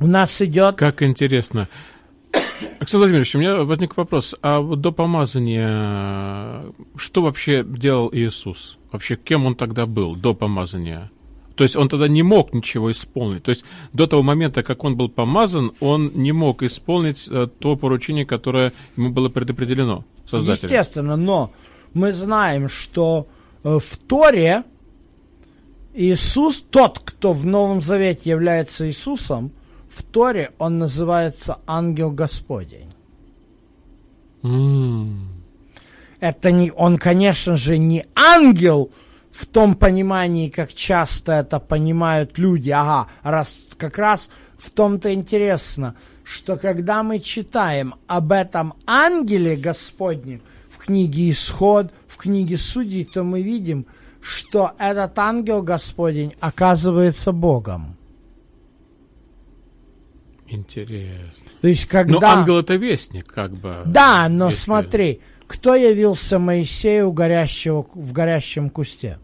у нас идет... Как интересно. Александр Владимирович, у меня возник вопрос. А вот до помазания что вообще делал Иисус? Вообще, кем он тогда был до помазания? То есть он тогда не мог ничего исполнить. То есть до того момента, как он был помазан, он не мог исполнить э, то поручение, которое ему было предопределено Создателем. Естественно, но мы знаем, что э, в Торе Иисус, тот, кто в Новом Завете является Иисусом, в Торе он называется ангел Господень. М. Это не, он, конечно же, не ангел в том понимании, как часто это понимают люди. Ага, раз как раз в том-то интересно, что когда мы читаем об этом ангеле Господнем в книге Исход, в книге Судей, то мы видим, что этот ангел Господень оказывается Богом. Интересно. То есть, когда... Но ангел это вестник, как бы. Да, но если- смотри, кто явился Моисею горящего, в горящем кусте?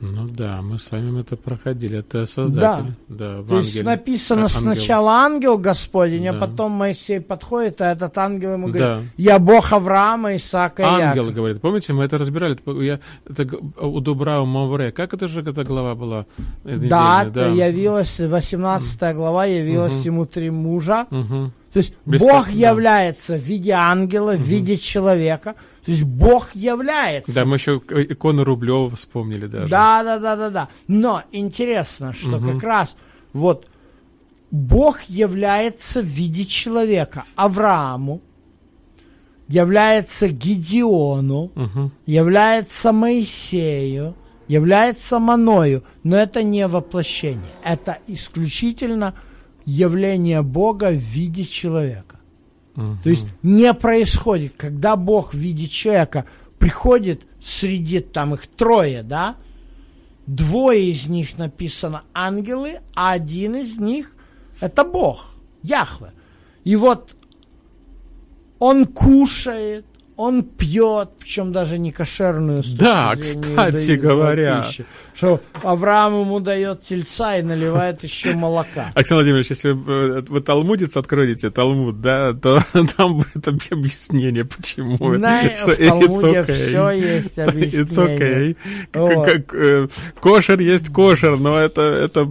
Ну да, мы с вами это проходили. Это создатель. Да, в То есть ангеле. написано А, ангел. сначала ангел Господень, Да. а потом Моисей подходит, а этот ангел ему говорит, Да. я Бог Авраама, Исаака и Ангел Якова. говорит. Помните, мы это разбирали? Я, это у Дубрау Мавре. Как это же эта глава была? э, Да, недельная? это явилась, 18 глава, явилась ему три мужа. Мгм. То есть Без Бог да. является в виде ангела, в виде человека. То есть Бог является. Да, мы еще икону Рублева вспомнили даже. Да, да, да, да, да. Но интересно, что угу. как раз вот Бог является в виде человека Аврааму, является Гедеону, угу. является Моисею, является Маною, но это не воплощение, это исключительно явление Бога в виде человека. Угу. То есть не происходит, когда Бог в виде человека приходит среди там их трое, да, двое из них написано ангелы, а один из них это Бог, Яхве. И вот он кушает, он пьет, причем даже не кошерную. Да, кстати говоря. Пищи, что Авраам ему дает тельца и наливает еще молока. Александр Владимирович, если вы талмудец откроете, Талмуд, да, то там будет объяснение, почему. На, что в Талмуде okay. все есть объяснение. It's okay. Вот. Э, кошер есть кошер, но это, это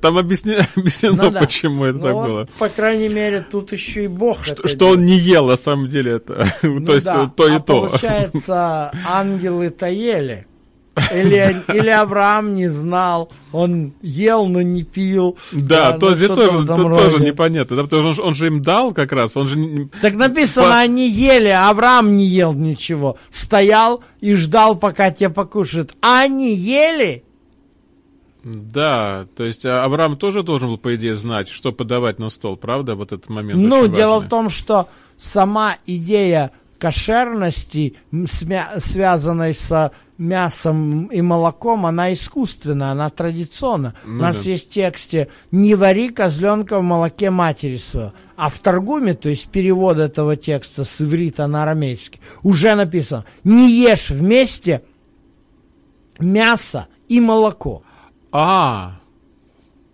там объяснено, объяснено ну, да. почему это ну, так было. По крайней мере, тут еще и Бог. Что, что он не ел, на самом деле, это. Ну, то есть да. то а и то. Получается, ангелы-то ели. Или, или Авраам не знал, он ел, но не пил. Да, да то, здесь тоже, то, тоже непонятно, да, потому что он, он же им дал как раз, он же... Так написано, по... они ели, а Авраам не ел ничего. Стоял и ждал, пока те покушают. А они ели, да, то есть а, Авраам тоже должен был, по идее, знать, что подавать на стол, правда, вот этот момент Ну, дело важный. в том, что сама идея кошерности, связанной с мясом и молоком, она искусственная, она традиционна. Ну, У нас да. есть в тексте «Не вари козленка в молоке матери своего». А в Торгуме, то есть перевод этого текста с иврита на арамейский, уже написано «Не ешь вместе мясо и молоко». А,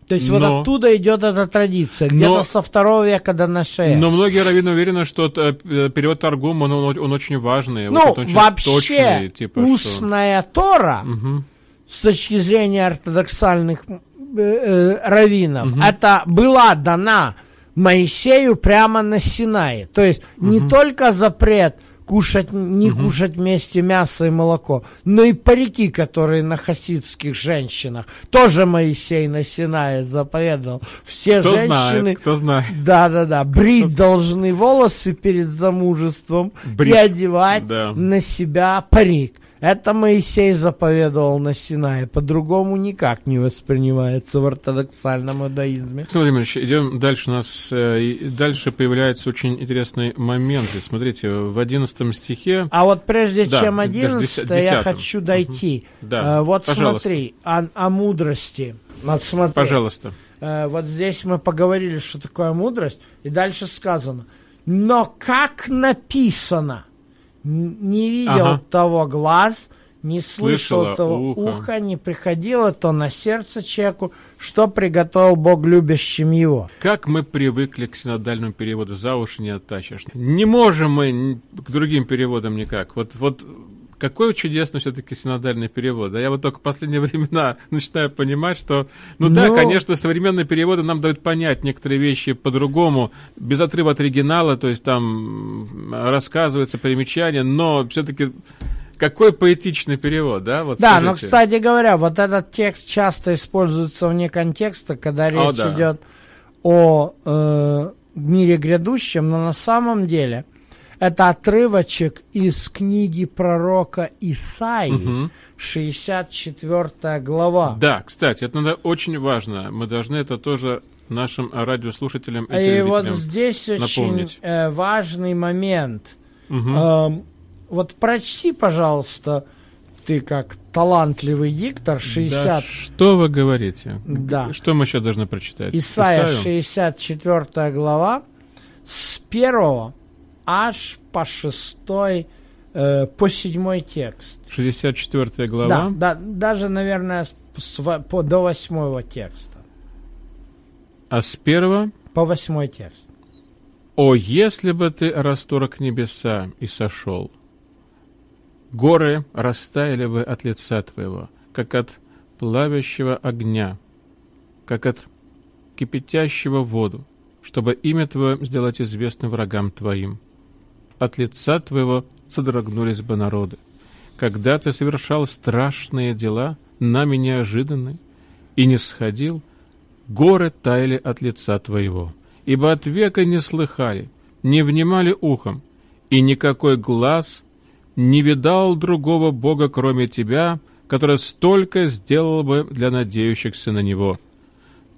то есть но, вот оттуда идет эта традиция, где-то со второго века до нашей. Но многие раввины уверены, что э, перевод Торгум, он, он, он очень важный. Ну, вот очень вообще, точный, типа, устная что... Тора, угу. с точки зрения ортодоксальных э, э, раввинов, угу. это была дана Моисею прямо на Синае. То есть угу. не только запрет кушать, не угу. кушать вместе мясо и молоко. Но и парики, которые на хасидских женщинах, тоже Моисей на Синае заповедовал. Все кто женщины... Знает, кто знает. Да-да-да, брить кто... должны волосы перед замужеством брить. и одевать да. на себя парик. Это Моисей заповедовал на Синае, по-другому никак не воспринимается в ортодоксальном иудаизме. Александр Владимирович, идем дальше. У нас э, дальше появляется очень интересный момент. Смотрите, в одиннадцатом стихе... А вот прежде да, чем одиннадцатое, я хочу дойти. Угу. Да, э, вот пожалуйста. смотри, о, о мудрости. Вот смотри. Пожалуйста. Э, вот здесь мы поговорили, что такое мудрость, и дальше сказано. Но как написано – не видел ага. того глаз, не слышал Слышала того ухо. уха, не приходило то на сердце человеку, что приготовил Бог любящим его. Как мы привыкли к синодальному переводу, за уши не оттащишь. Не можем мы к другим переводам никак. Вот, вот какой чудесный все-таки синодальный перевод. Да я вот только в последние времена начинаю понимать, что, ну, ну да, конечно, современные переводы нам дают понять некоторые вещи по-другому, без отрыва от оригинала, то есть там рассказывается примечание, но все-таки какой поэтичный перевод, да? Вот да, скажите. но, кстати говоря, вот этот текст часто используется вне контекста, когда речь о, да. идет о э, мире грядущем, но на самом деле – это отрывочек из книги пророка Исаи, угу. 64 глава. Да, кстати, это очень важно. Мы должны это тоже нашим радиослушателям и, и вот здесь напомнить. очень э, важный момент. Угу. Э, вот прочти, пожалуйста, ты как талантливый диктор 60... Да, что вы говорите? Да. Что мы еще должны прочитать? Исайя, Исаию? 64 глава, с первого аж по шестой, э, по седьмой текст. 64 глава? Да, да даже, наверное, с, по, до восьмого текста. А с первого? По восьмой текст. «О, если бы ты расторг небеса и сошел, горы растаяли бы от лица твоего, как от плавящего огня, как от кипятящего воду, чтобы имя твое сделать известным врагам твоим от лица твоего содрогнулись бы народы. Когда ты совершал страшные дела, нами неожиданные, и не сходил, горы таяли от лица твоего, ибо от века не слыхали, не внимали ухом, и никакой глаз не видал другого Бога, кроме тебя, который столько сделал бы для надеющихся на Него.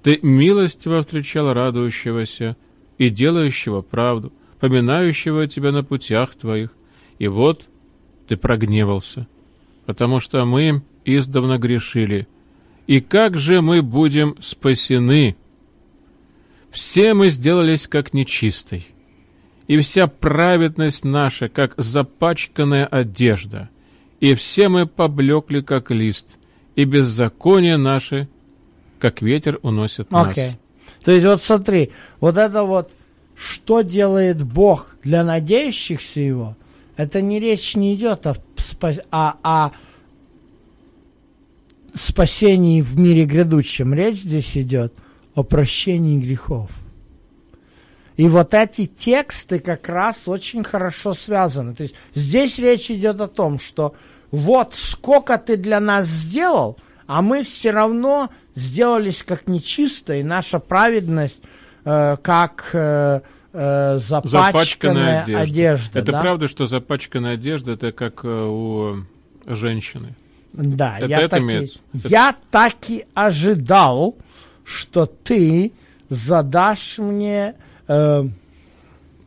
Ты милостиво встречал радующегося и делающего правду, поминающего тебя на путях твоих, и вот ты прогневался, потому что мы издавна грешили. И как же мы будем спасены? Все мы сделались как нечистой, и вся праведность наша, как запачканная одежда, и все мы поблекли, как лист, и беззаконие наше, как ветер уносит нас. Окей. То есть вот смотри, вот это вот, что делает Бог для надеющихся Его, это не речь не идет о, о, о спасении в мире грядущем. Речь здесь идет о прощении грехов. И вот эти тексты как раз очень хорошо связаны. То есть здесь речь идет о том, что вот сколько ты для нас сделал, а мы все равно сделались как нечисто, и наша праведность как э, э, запачканная, одежда. одежда. Это да? правда, что запачканная одежда это как э, у женщины. Да, Это я, это таки, имеется? я так и ожидал, что ты задашь мне... э,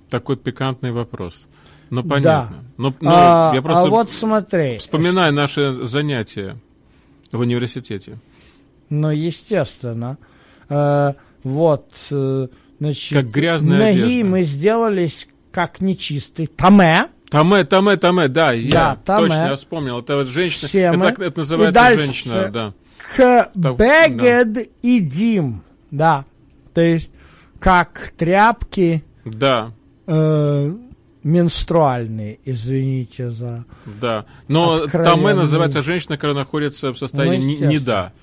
Такой пикантный вопрос. Ну понятно. Да. Ну, ну, а, я просто а вот смотри, вспоминаю наши занятия в университете. ну, естественно, э, вот, э, значит, Как грязная ноги одежда. мы сделались как нечистый. Таме, Таме, таме, таме, да, я Да, таме. точно, я вспомнил. Это вот женщина, Все это, это И называется дальше женщина, да. к бегед и дим, да, то есть как тряпки Да, э, менструальные, извините за... да. Но таме называется женщина, которая находится в состоянии Ну, не, естественно. не да.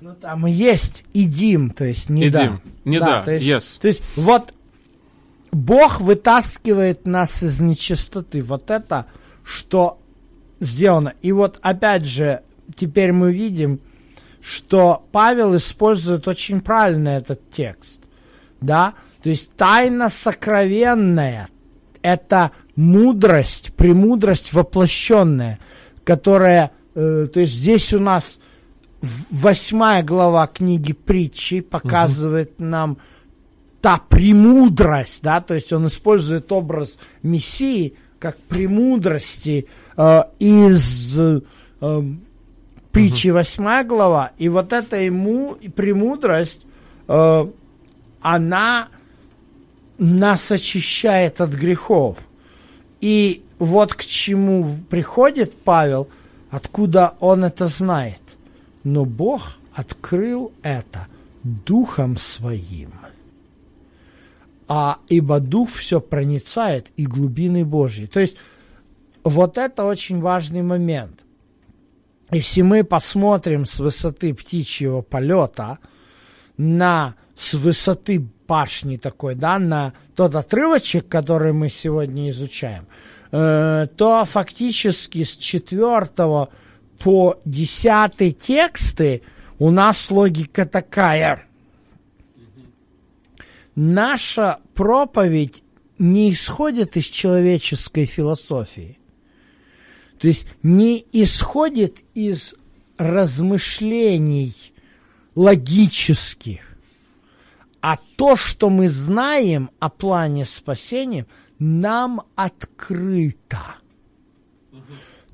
Ну, там и есть идим, то есть не да. Идим. Не да, то есть, yes. то есть вот Бог вытаскивает нас из нечистоты. Вот это, что сделано. И вот опять же, теперь мы видим, что Павел использует очень правильно этот текст. Да? То есть тайна сокровенная – это мудрость, премудрость воплощенная, которая, э, то есть здесь у нас восьмая глава книги притчи показывает нам та премудрость, да, то есть он использует образ Мессии как премудрости э, из э, эм, притчи восьмая глава, и вот эта ему премудрость, э, она нас очищает от грехов. И вот к чему приходит Павел, откуда он это знает. Но Бог открыл это Духом Своим. А ибо Дух все проницает и глубины Божьи. То есть вот это очень важный момент. Если мы посмотрим с высоты птичьего полета на с высоты башни такой, да, на тот отрывочек, который мы сегодня изучаем, э, то фактически с четвертого по десятый тексты у нас логика такая. Наша проповедь не исходит из человеческой философии. То есть не исходит из размышлений логических, а то, что мы знаем о плане спасения, нам открыто.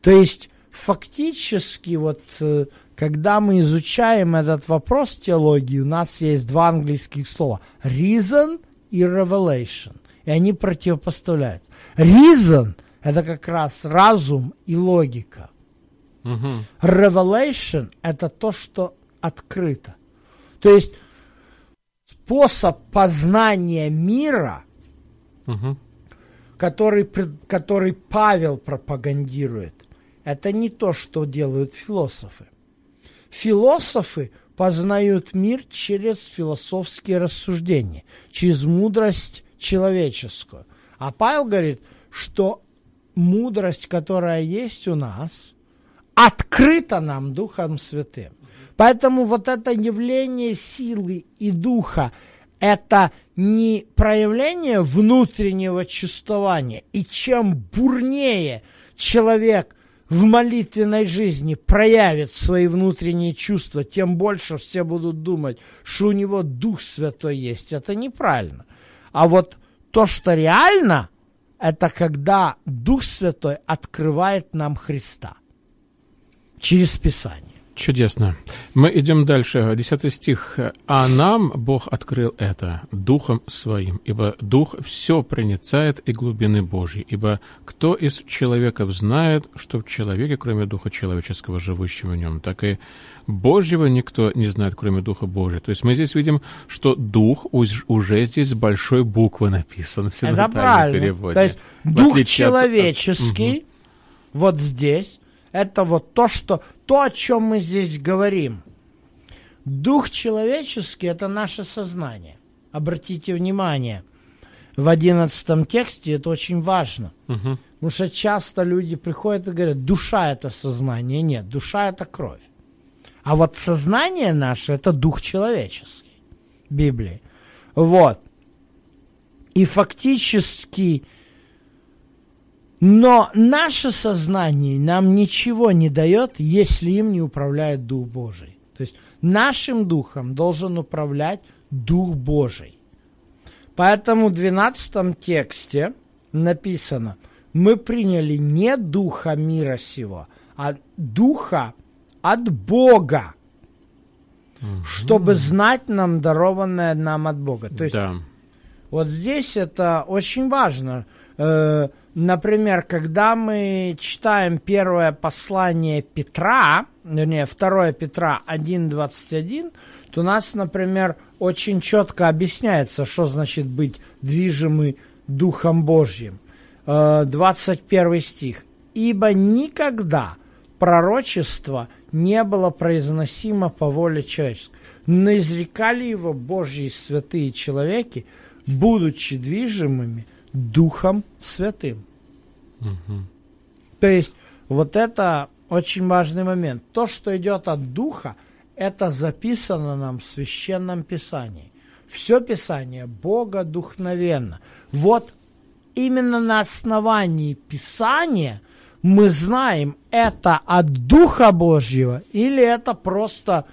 То есть фактически вот э, когда мы изучаем этот вопрос теологии, у нас есть два английских слова reason и revelation, и они противопоставляются. Reason это как раз разум и логика. Мгм. Revelation – это то, что открыто. То есть способ познания мира, Мгм. который, который Павел пропагандирует, это не то, что делают философы. Философы познают мир через философские рассуждения, через мудрость человеческую. А Павел говорит, что мудрость, которая есть у нас, открыта нам Духом Святым. Поэтому вот это явление силы и духа – это не проявление внутреннего чувствования. И чем бурнее человек в молитвенной жизни проявит свои внутренние чувства, тем больше все будут думать, что у него Дух Святой есть. Это неправильно. А вот то, что реально, это когда Дух Святой открывает нам Христа через Писание. Чудесно. Мы идем дальше. Десятый стих. «А нам Бог открыл это Духом Своим, ибо Дух все проницает и глубины Божьей, ибо кто из человеков знает, что в человеке, кроме Духа человеческого, живущего в нем, так и Божьего никто не знает, кроме Духа Божьего». То есть мы здесь видим, что Дух уже здесь с большой буквы написан в правильно. переводе. То есть Дух человеческий от... вот здесь, это вот то, что, то, о чем мы здесь говорим. Дух человеческий – это наше сознание. Обратите внимание, в одиннадцатом тексте это очень важно. Угу. Потому что часто люди приходят и говорят, душа – это сознание. Нет, душа – это кровь. А вот сознание наше – это дух человеческий. Библии. Вот. И фактически но наше сознание нам ничего не дает, если им не управляет Дух Божий. То есть нашим духом должен управлять Дух Божий. Поэтому в 12 тексте написано, мы приняли не духа мира сего, а духа от Бога, угу. чтобы знать нам дарованное нам от Бога. То есть да. вот здесь это очень важно. Э, Например, когда мы читаем первое послание Петра, вернее, второе Петра 1.21, то у нас, например, очень четко объясняется, что значит быть движимый Духом Божьим. 21 э, стих. «Ибо никогда пророчество не было произносимо по воле человеческой, но изрекали его Божьи святые человеки, будучи движимыми Духом Святым. Угу. То есть вот это очень важный момент. То, что идет от Духа, это записано нам в Священном Писании. Все Писание Бога духновенно. Вот именно на основании Писания мы знаем, это от Духа Божьего или это просто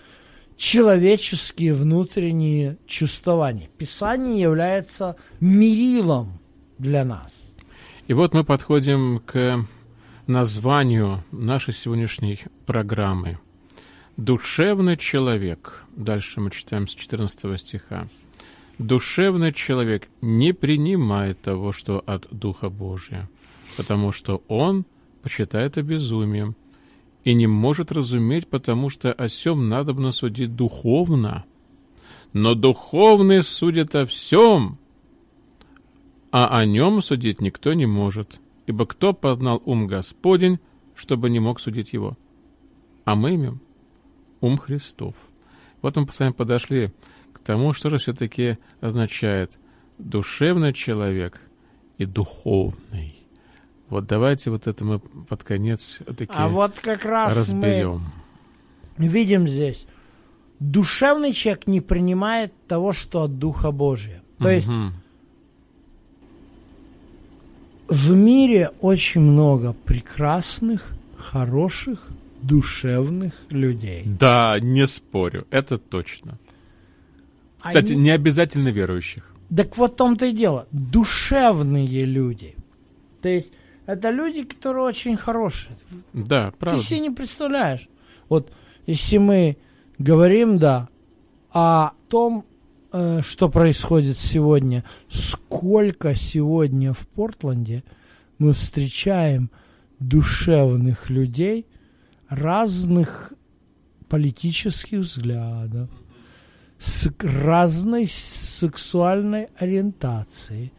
человеческие внутренние чувствования. Писание является мерилом для нас. И вот мы подходим к названию нашей сегодняшней программы. Душевный человек. Дальше мы читаем с 14 стиха. Душевный человек не принимает того, что от Духа Божия, потому что он почитает это и не может разуметь, потому что о сем надобно судить духовно. Но духовный судит о всем, а о нем судить никто не может, ибо кто познал ум Господень, чтобы не мог судить его? А мы имеем ум Христов. Вот мы с вами подошли к тому, что же все-таки означает душевный человек и духовный. Вот давайте вот это мы под конец таки а вот как раз разберем. Мы видим здесь, душевный человек не принимает того, что от Духа Божия. То угу. есть в мире очень много прекрасных, хороших, душевных людей. Да, не спорю, это точно. Кстати, Они... не обязательно верующих. Так вот в том-то и дело. Душевные люди. То есть это люди, которые очень хорошие. Да, правда. Ты себе не представляешь. Вот если мы говорим, да, о том, что происходит сегодня, сколько сегодня в Портленде мы встречаем душевных людей разных политических взглядов, с разной сексуальной ориентацией,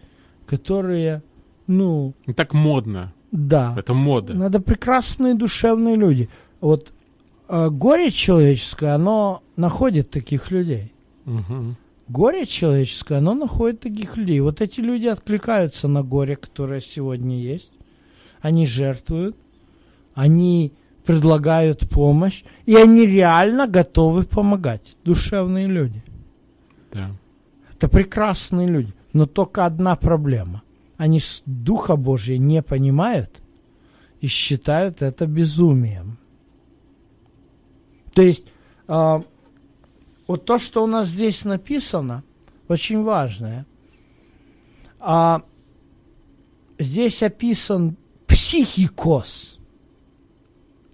которые, ну... Так модно. Да. Это мода. Надо прекрасные душевные люди. Вот э, горе человеческое, оно находит таких людей. Угу горе человеческое, оно находит таких людей. Вот эти люди откликаются на горе, которое сегодня есть. они жертвуют, они предлагают помощь, и они реально готовы помогать. Душевные люди. Да. Это прекрасные люди. Но только одна проблема. Они Духа Божия не понимают и считают это безумием. То есть, э, вот то, что у нас здесь написано, очень важное. А здесь описан психикос,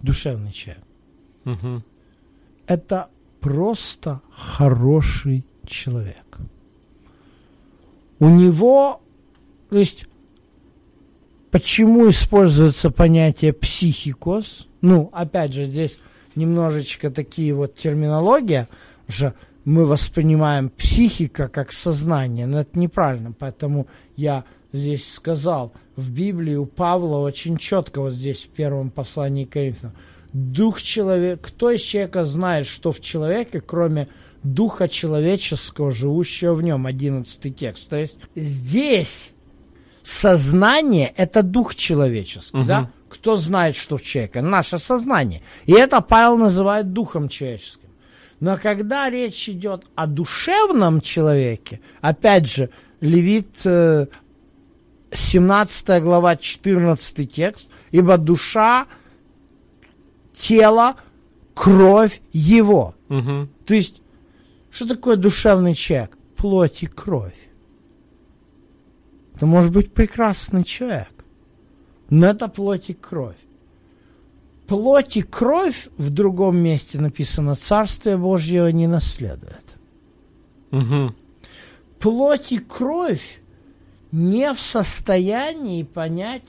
душевный человек. Угу. Это просто хороший человек. У него, то есть, почему используется понятие психикос? Ну, опять же, здесь немножечко такие вот терминология, что мы воспринимаем психика как сознание, но это неправильно, поэтому я здесь сказал, в Библии у Павла очень четко вот здесь в первом послании к Коринфянам, дух человека, кто из человека знает, что в человеке, кроме духа человеческого, живущего в нем, одиннадцатый текст. То есть здесь сознание – это дух человеческий, Мгм. да? Кто знает, что в человеке? Наше сознание. И это Павел называет духом человеческим. Но когда речь идет о душевном человеке, опять же, Левит э, 17 глава, 14 текст, ибо душа, тело, кровь его. Угу. То есть, что такое душевный человек? Плоть и кровь. Это может быть прекрасный человек, но это плоть и кровь. Плоть и кровь в другом месте написано, Царствие Божьего не наследует. Угу. Плоть и кровь не в состоянии понять,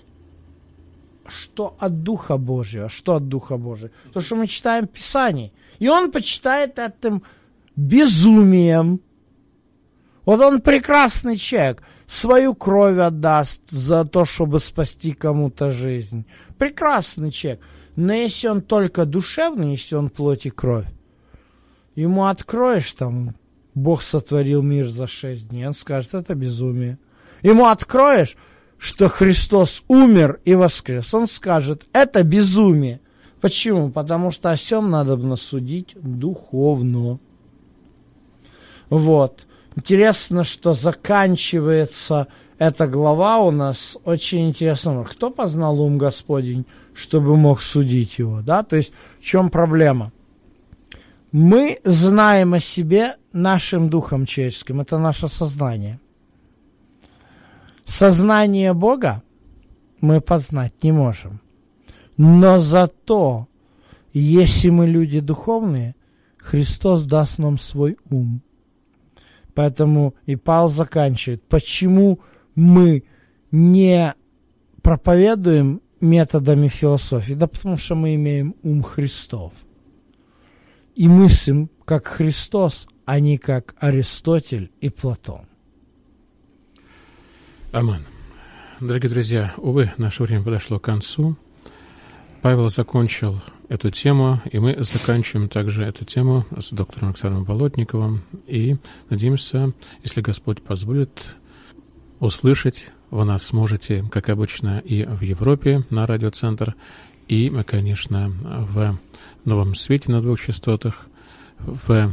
что от Духа Божьего, что от Духа Божьего. То, что мы читаем в Писании. И он почитает этим безумием. Вот он прекрасный человек, свою кровь отдаст за то, чтобы спасти кому-то жизнь. Прекрасный человек. Но если он только душевный, если он плоть и кровь, ему откроешь там, Бог сотворил мир за шесть дней, он скажет, это безумие. Ему откроешь, что Христос умер и воскрес, он скажет, это безумие. Почему? Потому что о всем надо судить духовно. Вот. Интересно, что заканчивается эта глава у нас очень интересно. Кто познал ум Господень, чтобы мог судить его? Да? То есть в чем проблема? Мы знаем о себе нашим духом человеческим. Это наше сознание. Сознание Бога мы познать не можем. Но зато, если мы люди духовные, Христос даст нам свой ум. Поэтому и Павел заканчивает. Почему мы не проповедуем методами философии? Да потому что мы имеем ум Христов. И мыслим как Христос, а не как Аристотель и Платон. Амин. Дорогие друзья, увы, наше время подошло к концу. Павел закончил эту тему, и мы заканчиваем также эту тему с доктором Александром Болотниковым. И надеемся, если Господь позволит, услышать вы нас сможете, как обычно, и в Европе на радиоцентр, и, конечно, в новом свете на двух частотах, в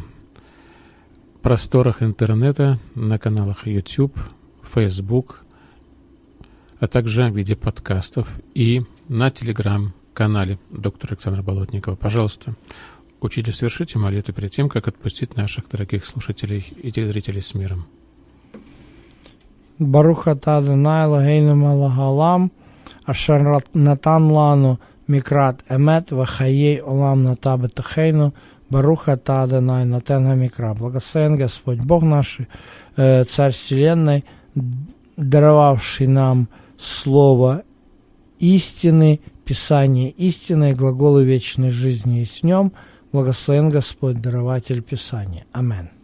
просторах интернета, на каналах YouTube, Facebook, а также в виде подкастов и на телеграм-канале доктора Александра Болотникова. Пожалуйста, учите совершите молитву перед тем, как отпустить наших дорогих слушателей и телезрителей с миром. Баруха Адонай Лагейну Малагалам, Ашар Натан Лану Микрат Эмет, Вахаей Олам Ната Бетахейну, Баруха Адонай Натен Микра. Благословен Господь Бог наш, Царь Вселенной, даровавший нам Слово истины, Писание истины, глаголы вечной жизни и с нем. Благословен Господь, дарователь Писания. Аминь.